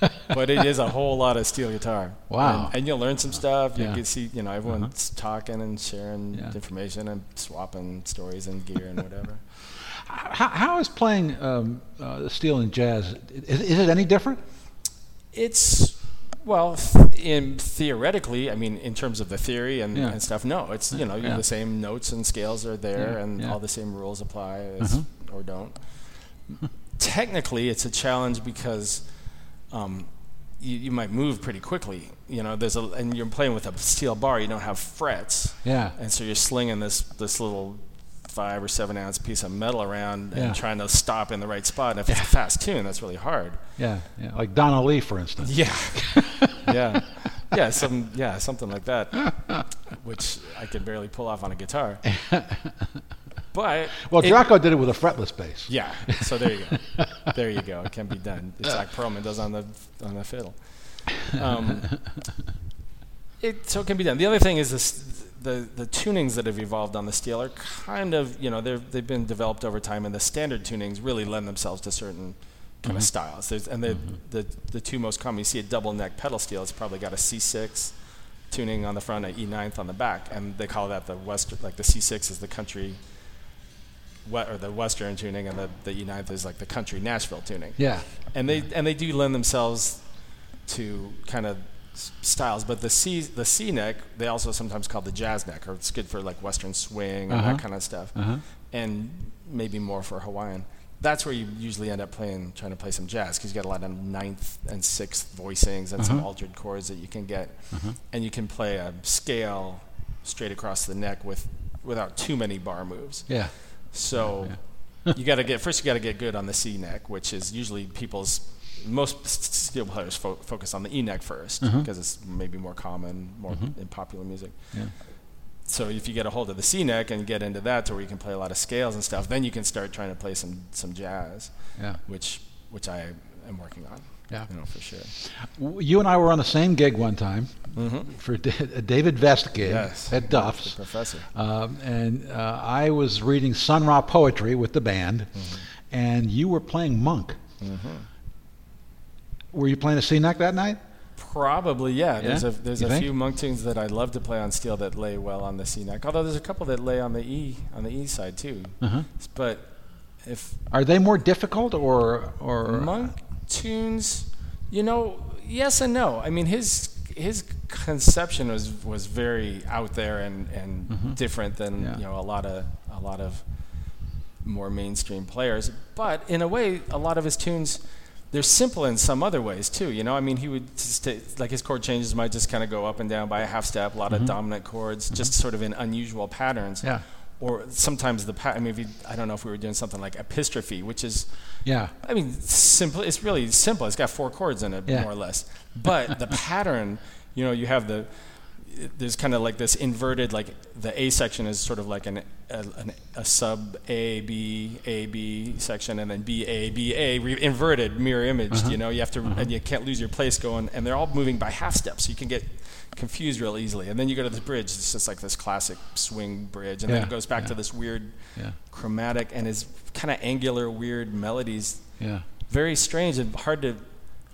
but it is a whole lot of steel guitar. Wow. And, and you'll learn some stuff. You Yeah. can see, you know, everyone's talking and sharing Yeah. information and swapping stories and gear and whatever. How, how is playing um, uh, steel and jazz? Is, is it any different? It's well, th- in theoretically, I mean, in terms of the theory and, Yeah. and stuff, no, it's you know, Yeah. the same notes and scales are there, Yeah, and all the same rules apply as, Uh-huh. or don't. Technically, it's a challenge because um, you, you might move pretty quickly. You know, there's a and you're playing with a steel bar. You don't have frets, Yeah. and so you're slinging this this little five or seven ounce piece of metal around Yeah. and trying to stop in the right spot. And if it's a fast tune, that's really hard. Yeah. Yeah. Like Donna Lee, for instance. Yeah, yeah, yeah, some yeah, something like that, which I could barely pull off on a guitar. But Well, it- Jaco did it with a fretless bass. yeah, so there you go, there you go. It can be done. It's like Perlman does on the on the fiddle. Um, it so it can be done. The other thing is this. The, the tunings that have evolved on the steel are kind of you know they've they've been developed over time and the standard tunings really lend themselves to certain kind of styles. There's, and the, the the two most common you see a double neck pedal steel. It's probably got a C6 tuning on the front, and a E9th on the back, and they call that the western like the C6 is the country we- or the western tuning, and the, the E9th is like the country Nashville tuning Yeah. and they and they do lend themselves to kind of styles. But the C the C neck they also sometimes call the jazz neck, or it's good for like Western swing and Uh-huh. that kind of stuff, Uh-huh. and maybe more for Hawaiian. That's where you usually end up playing, trying to play some jazz, because you got a lot of ninth and sixth voicings and some Uh-huh. altered chords that you can get, Uh-huh. and you can play a scale straight across the neck with without too many bar moves. Yeah. So Yeah. you got to get first. You got to get good on the C neck, which is usually people's most steel players fo- focus on the E neck first because it's maybe more common, more Mhm. in popular music. Yeah. So if you get a hold of the C neck and get into that, to where you can play a lot of scales and stuff, then you can start trying to play some some jazz, Yeah. which which I am working on. Yeah. you know for sure. You and I were on the same gig one time Mm-hmm. for a David Vest gig Yes, at Duff's. professor. Um, and uh, I was reading Sun Ra poetry with the band, Mm-hmm. and you were playing Monk. Mm-hmm. Were you playing a C neck that night? Probably, yeah. There's a there's You a think? few monk tunes that I'd love to play on steel that lay well on the C neck. Although there's a couple that lay on the E on the E side too. Uh-huh. But if Are they more difficult or or monk tunes, you know, yes and no. I mean his his conception was was very out there and and Mhm. different than Yeah. you know a lot of a lot of more mainstream players. But in a way, a lot of his tunes they're simple in some other ways too. You know, I mean, he would just ta- like his chord changes might just kind of go up and down by a half step. A lot Mhm. of dominant chords, just sort of in unusual patterns. Yeah. Or sometimes the pat. I mean, if you, I don't know if we were doing something like Epistrophy, which is Yeah. I mean, simple. It's really simple. It's got four chords in it, Yeah. more or less. But the pattern, you know, you have the there's kind of like this inverted, like the A section is sort of like an a, an, a sub A B A B section, and then B A B A re- inverted, mirror imaged. Uh-huh. You know, you have to, Uh-huh. and you can't lose your place going, and they're all moving by half steps, so you can get confused real easily. And then you go to the bridge. It's just like this classic swing bridge, and then it goes back yeah. to this weird Yeah. chromatic and his kind of angular, weird melodies Yeah. very strange and hard to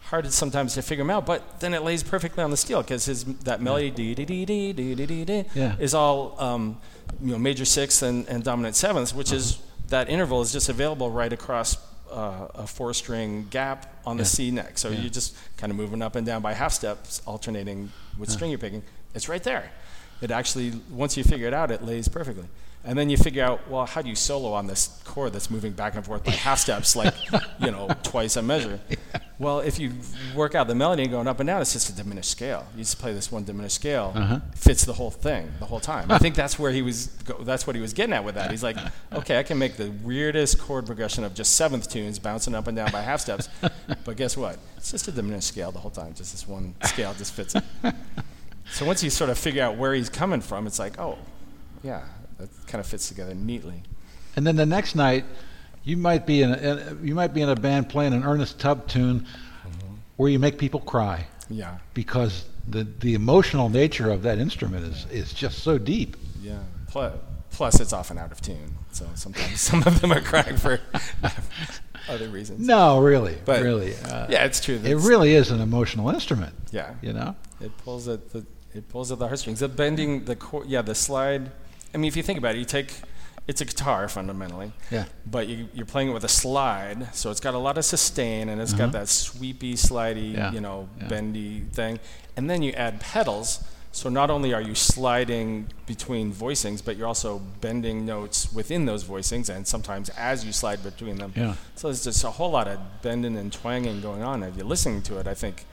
hard sometimes to figure them out. But then it lays perfectly on the steel because his that melody dee dee dee dee dee dee dee dee Yeah. is all um, you know major sixth and, and dominant sevenths, which is that interval is just available right across uh, a four string gap on the Yeah. C neck. So Yeah. you're just kind of moving up and down by half steps, alternating what Yeah. string you're picking. It's right there. It actually once you figure it out, it lays perfectly. And then you figure out, well, how do you solo on this chord that's moving back and forth by half steps, like, you know, twice a measure? Well, if you work out the melody and going up and down, it's just a diminished scale. You just play this one diminished scale, Uh-huh. fits the whole thing the whole time. I think that's where he was. Go, that's what he was getting at with that. He's like, okay, I can make the weirdest chord progression of just seventh tunes bouncing up and down by half steps, but guess what? It's just a diminished scale the whole time. Just this one scale just fits it. So once you sort of figure out where he's coming from, it's like, oh, yeah, that kind of fits together neatly. And then the next night, you might be in a, you might be in a band playing an Ernest Tubb tune where you make people cry Yeah, because the the emotional nature of that instrument is is just so deep. yeah. Plus, plus, it's often out of tune, so sometimes some of them are crying for other reasons. No, really, But- really. Uh, Yeah, it's true. it really is an emotional instrument. Yeah, You know. it pulls at the it pulls at the heartstrings. The bending, the chord, yeah, the slide. I mean, if you think about it, you take it's a guitar fundamentally, Yeah. but you, you're playing it with a slide, so it's got a lot of sustain and it's Uh-huh. got that sweepy, slidey, Yeah, you know, yeah. bendy thing. And then you add pedals, so not only are you sliding between voicings, but you're also bending notes within those voicings, and sometimes as you slide between them. Yeah. So there's just a whole lot of bending and twanging going on. If you're listening to it, I think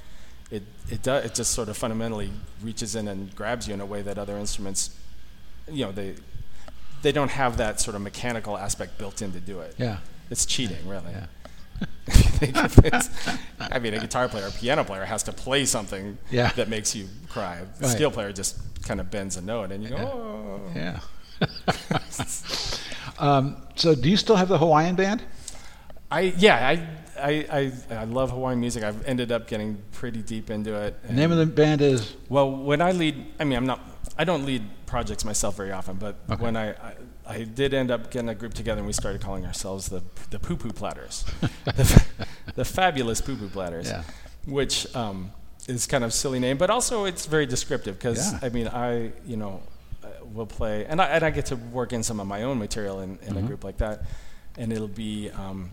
it it does it just sort of fundamentally reaches in and grabs you in a way that other instruments, you know, they they don't have that sort of mechanical aspect built in to do it. Yeah. It's cheating, really. Yeah. If you think of it. I mean, a guitar player, a piano player has to play something Yeah. that makes you cry. A Right. steel player just kind of bends a note, and you go, oh. Yeah. um, so, do you still have the Hawaiian band? I yeah, I, I I I love Hawaiian music. I've ended up getting pretty deep into it. The name of the band is Well, when I lead, I mean, I'm not, I don't lead projects myself very often, but Okay. when I, I, I did end up getting a group together and we started calling ourselves the, the Poo Poo Platters, the, fa- the fabulous Poo Poo Platters, Yeah. which um, is kind of a silly name, but also it's very descriptive because, Yeah. I mean, I, you know, will play, and I, and I get to work in some of my own material in, in a Mhm. group like that, and it'll be, um,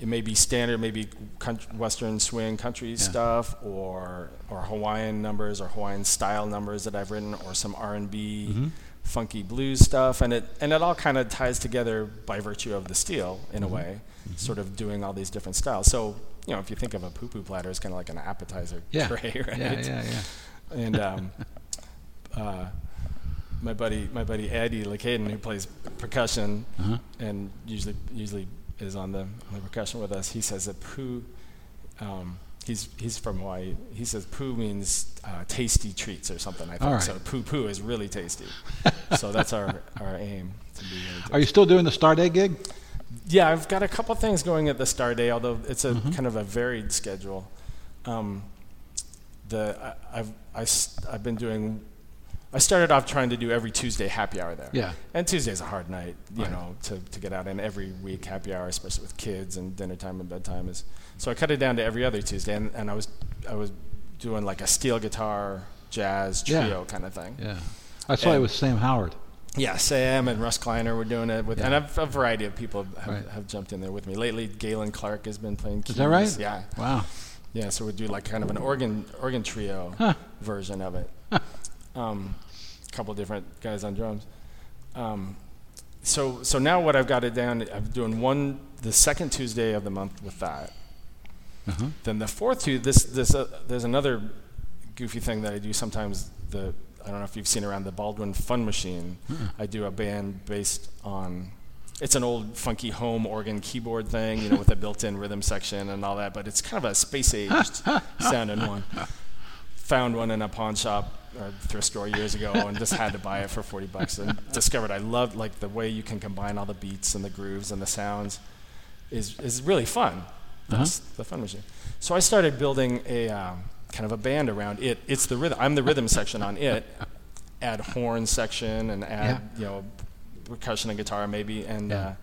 it may be standard, maybe country, Western swing country stuff, or or Hawaiian numbers or Hawaiian style numbers that I've written, or some R and B, Mhm. funky blues stuff, and it and it all kind of ties together by virtue of the steel in a Mhm. way, sort of doing all these different styles. So you know, if you think of a poo poo platter, it's kind of like an appetizer yeah, tray, right? yeah, yeah, yeah. and um, uh, my buddy, my buddy Eddie Lacaden, who plays percussion Uh-huh. and usually usually is on the, on the percussion with us. He says that poo. Um, he's he's from Hawaii. He says poo means uh, tasty treats or something. I think right. so. Poo poo is really tasty. so that's our our aim to be. Really Are you still doing the Star Day gig? Yeah, I've got a couple things going at the Star Day, although it's a kind of a varied schedule. Um, the I, I've I, s- I've been doing. I started off trying to do every Tuesday happy hour there. Yeah. And Tuesday's a hard night, you Right. know, to, to get out. And every week happy hour, especially with kids and dinner time and bedtime is. So I cut it down to every other Tuesday, and, and I was I was doing like a steel guitar jazz Yeah. trio kind of thing. Yeah. I saw it And- with Sam Howard. Yeah, Sam and Russ Kleiner were doing it with, and a, a variety of people have, Right. have jumped in there with me lately. Galen Clark has been playing keys. Is that right? Yeah, Wow. yeah. So we do like kind of an organ organ trio Huh. version of it. Um, a couple different guys on drums. Um, so so now what I've got it down. I'm doing one the second Tuesday of the month with that. Uh-huh. Then the fourth Tuesday, this this uh, there's another goofy thing that I do sometimes. The I don't know if you've seen around the Baldwin Fun Machine. I do a band based on. It's an old funky home organ keyboard thing, you know, with a built-in rhythm section and all that. But it's kind of a space-aged sounding one. Found one in a pawn shop or thrift store years ago, and just had to buy it for 40 bucks. And discovered I loved like the way you can combine all the beats and the grooves and the sounds. Is is really fun. That's the fun machine. So I started building a um, kind of a band around it. It's the rhythm. I'm the rhythm section on it. Add horn section and add you know percussion and guitar maybe. And Yeah. uh,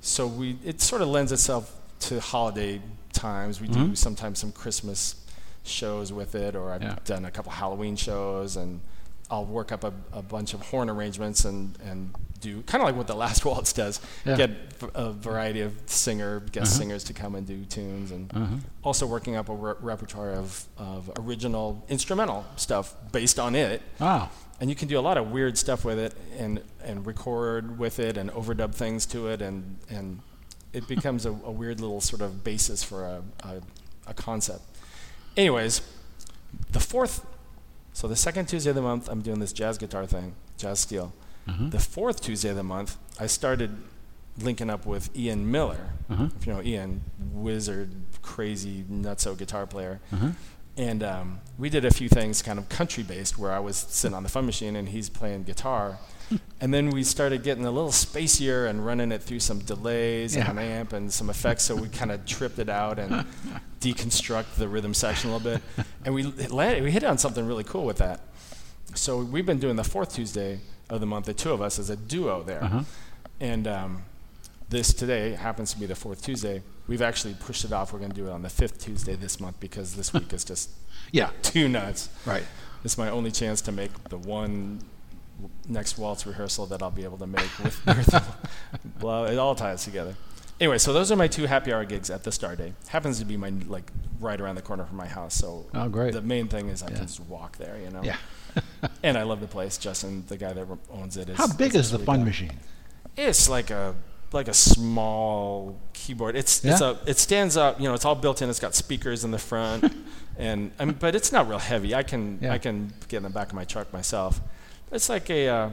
so we it sort of lends itself to holiday times. We Mm-hmm. do sometimes some Christmas shows with it, or I've Yeah. done a couple Halloween shows, and I'll work up a, a bunch of horn arrangements and and do kind of like what the Last Waltz does. Yeah. Get a variety of singer guest singers to come and do tunes, and Uh-huh. also working up a re- repertoire of of original instrumental stuff based on it. Wow. And you can do a lot of weird stuff with it, and and record with it, and overdub things to it, and and it becomes a, a weird little sort of basis for a, a, a concept. Anyways, the fourth, so the second Tuesday of the month, I'm doing this jazz guitar thing, jazz steel. Uh-huh. The fourth Tuesday of the month, I started linking up with Ian Miller. Uh-huh. If you know Ian, wizard, crazy, nutso guitar player. Uh-huh. And um, we did a few things kind of country based where I was sitting on the fun machine and he's playing guitar. And then we started getting a little spacier and running it through some delays Yeah. and an amp and some effects. So we kind of tripped it out and deconstruct the rhythm section a little bit. And we, landed, we hit on something really cool with that. So we've been doing the fourth Tuesday of the month, the two of us as a duo there. Uh-huh. And um, this today happens to be the fourth Tuesday. We've actually pushed it off. We're going to do it on the fifth Tuesday this month because this week is just Yeah. too nuts. Right. It's my only chance to make the one next waltz rehearsal that I'll be able to make with well, it all ties together. Anyway, so those are my two happy hour gigs at the Star Day. Happens to be my like right around the corner from my house, so Oh, great. the main thing is I Yeah. can just walk there, you know. Yeah. And I love the place. Justin, the guy that owns it, is How big a is the fun guy. machine? It's like a like a small keyboard. It's it's a it stands up. You know, it's all built in. It's got speakers in the front, and I mean, but it's not real heavy. I can Yeah. I can get in the back of my truck myself. It's like a uh,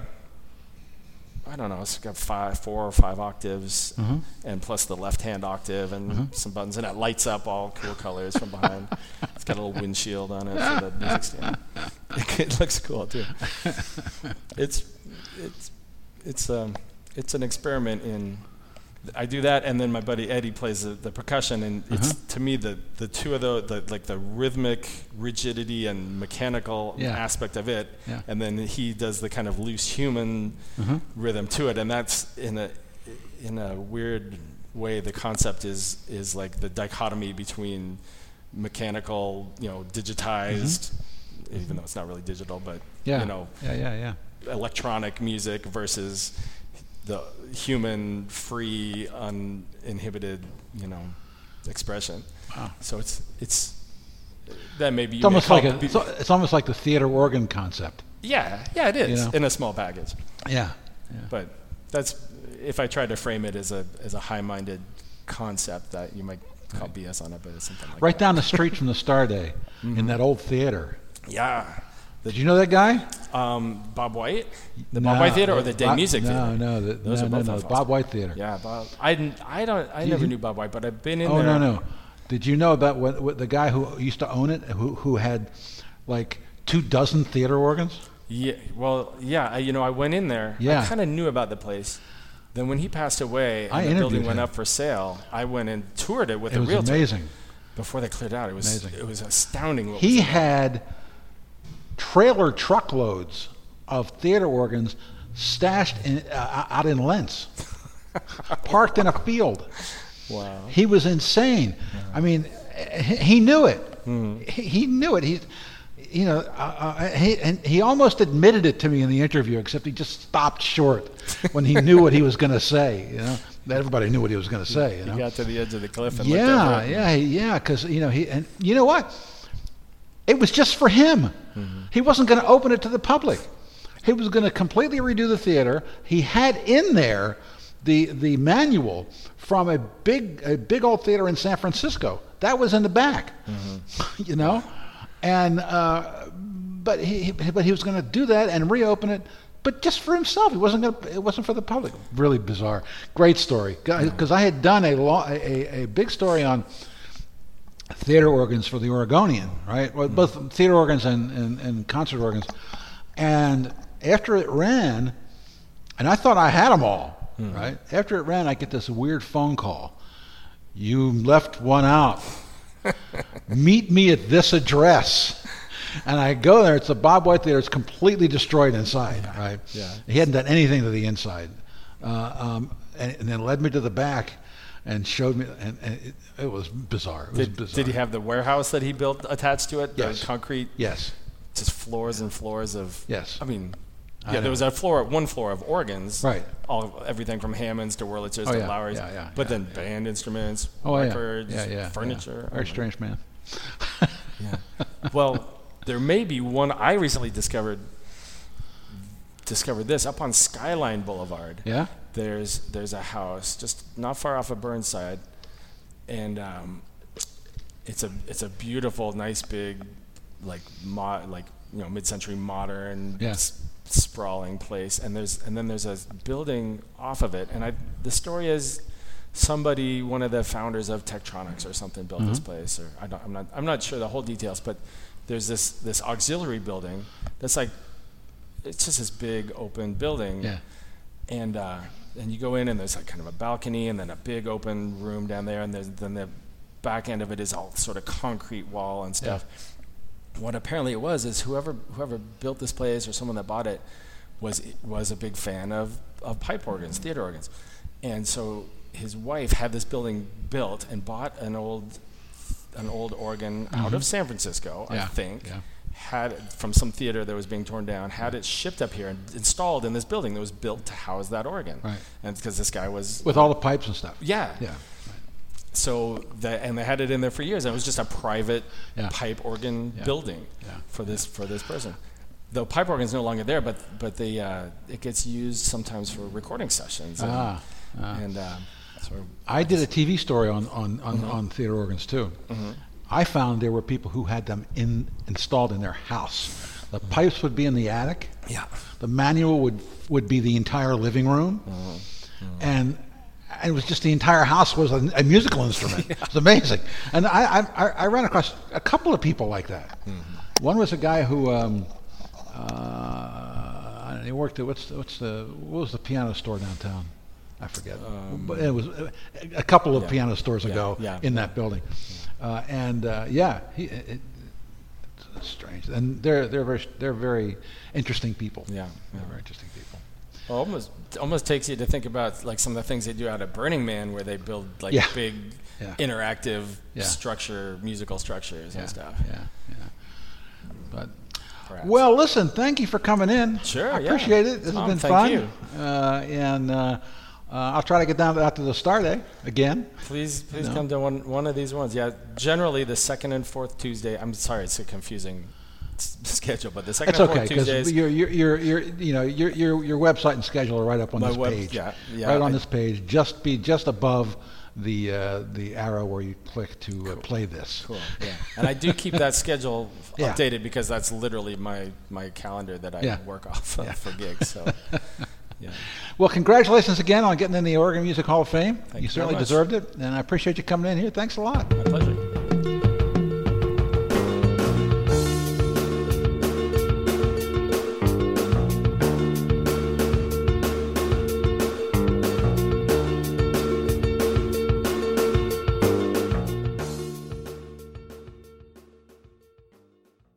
I don't know. It's got five, four or five octaves, Mhm. and plus the left-hand octave and Mhm. some buttons, and it lights up all cool colors from behind. it's got a little windshield on it for the music stand. it looks cool too. It's it's it's um it's an experiment in. I do that, and then my buddy Eddie plays the, the percussion, and it's Uh-huh. to me the the two of the, the like the rhythmic rigidity and mechanical Yeah. aspect of it, Yeah. and then he does the kind of loose human Mhm. rhythm to it, and that's in a in a weird way the concept is is like the dichotomy between mechanical, you know, digitized, even though it's not really digital, but Mm-hmm. Yeah. you know, Yeah, yeah, yeah. electronic music versus the human, free, uninhibited, you know, expression. Wow. So it's it's that maybe It's may almost like a, be- it's, it's almost like the theater organ concept. yeah yeah it is You know? in a small package, Yeah. yeah. but that's if I try to frame it as a as a high-minded concept that you might call BS on it, but it's something like Right that. down the street from the Star Day, Mm-hmm. in that old theater. Yeah, Did you know that guy? Um, Bob White, the No, Bob White Theater or the Day Bob- Music no, Theater? No, the, Those no, are no, both no, on Bob White Theater. Yeah, Bob. I I don't. I you- never knew Bob White, but I've been in Oh there. no, no. Did you know about what, what the guy who used to own it, who who had like two dozen theater organs? Yeah. Well, yeah. I, you know, I went in there. Yeah. I kind of knew about the place. Then when he passed away and I the building interviewed went up for sale, I went and toured it with It a was amazing. before they cleared out. It was Amazing. it was astounding. He was had trailer truckloads of theater organs stashed in, uh, out in Lents, parked in a field. wow. He was insane. I mean, he, he knew it. Hmm. He, he knew it. He, you know, uh, uh, he, and he almost admitted it to me in the interview, except he just stopped short when he knew what he was going to say. You know, everybody knew what he was going to say. You know, He got to the edge of the cliff and looked yeah, yeah, yeah. Because you know he and you know what? It was just for him. Mm-hmm. He wasn't going to open it to the public. He was going to completely redo the theater. He had in there the the manual from a big a big old theater in San Francisco. That was in the back. Mm-hmm. You know, and uh, but he he- but he was going to do that and reopen it. But just for himself, it wasn't going. It wasn't for the public. Really bizarre. Great story. Because mm-hmm. I had done a, a a big story on theater organs for the Oregonian, right? Well, both theater organs and, and, and concert organs. And after it ran, and I thought I had them all, right? After it ran, I get this weird phone call. You left one out. Meet me at this address. And I go there. It's the Bob White Theater. It's completely destroyed inside, right? Yeah. He hadn't done anything to the inside. Uh, um, and, and then led me to the back and showed me, and, and it, it was bizarre. It was Did, bizarre. did he have the warehouse that he built attached to it? Yes. The concrete, Yes. just floors and floors of. Yes. I mean, yeah, there was a floor, one floor of organs. Right. All everything from Hammonds to Wurlitzers Oh, to yeah, Lowrey's. yeah, yeah, But yeah, then band instruments, Oh yeah. records, yeah, yeah, furniture. Very strange man. Yeah. well, there may be one I recently discovered. Discovered this up on Skyline Boulevard. Yeah. There's there's a house just not far off of Burnside, and um, it's a it's a beautiful, nice, big, like mo- like you know mid-century modern, Yeah. s- sprawling place. And there's and then there's a building off of it. And I the story is somebody, one of the founders of Tektronix or something, built this Mm-hmm. place. Or I don't, I'm not I'm not sure the whole details, but there's this this auxiliary building that's like it's just this big open building Yeah. and uh, and you go in and there's like kind of a balcony and then a big open room down there and then the back end of it is all sort of concrete wall and stuff. What apparently it was is whoever whoever built this place or someone that bought it was was a big fan of, of pipe organs, theater organs, and so his wife had this building built and bought an old an old organ out of San Francisco, Mm-hmm. Yeah, I think yeah. Had it from some theater that was being torn down, had it shipped up here and installed in this building that was built to house that organ. Right. And because this guy was, With all the pipes and stuff. yeah. Yeah. So the, and they had it in there for years. And it was just a private Yeah. pipe organ Yeah. building Yeah. for this for this person. The pipe organ is no longer there, but but the uh, it gets used sometimes for recording sessions. And, Ah, ah. and uh, so I did a TV story on on, on, Mm-hmm. on theater organs too. I found there were people who had them in installed in their house. The pipes would be in the attic. yeah. The manual would would be the entire living room, Mm-hmm. and and it was just the entire house was a, a musical instrument. It was amazing. And I, I I ran across a couple of people like that. Mm-hmm. One was a guy who. Um, uh, he worked at what's the, what's the what was the piano store downtown? I forget. but it was uh, a couple of Um, yeah. piano stores Yeah, ago yeah. in that building, uh, and uh, yeah, he, it, it's strange. And they're they're very they're very interesting people. Yeah, they're yeah. very interesting people. Well, almost almost takes you to think about like some of the things they do out at Burning Man, where they build like Yeah. big Yeah. interactive Yeah. structure, musical structures Yeah, and stuff. yeah, yeah. But perhaps. well, listen, thank you for coming in. Sure, I yeah. appreciate it. This Tom, has been thank fun. you. Uh, and uh, uh, I'll try to get down to the Star Day again. please please No. come to one one of these ones. Yeah, generally the second and fourth Tuesday. I'm sorry, it's a confusing schedule, but the second That's and okay fourth because Tuesdays. your, your, your, your, you know, your, your, your website and schedule are right up on this web- page. yeah, yeah, right on I- this page. Just be just above the uh, the arrow where you click to uh, play this. Cool. Yeah. And I do keep that schedule Yeah. updated because that's literally my, my calendar that I Yeah. work off of Yeah. for gigs. So, yeah. Well, congratulations again on getting in the Oregon Music Hall of Fame. Thank you you certainly deserved it, and I appreciate you coming in here. Thanks a lot. My pleasure.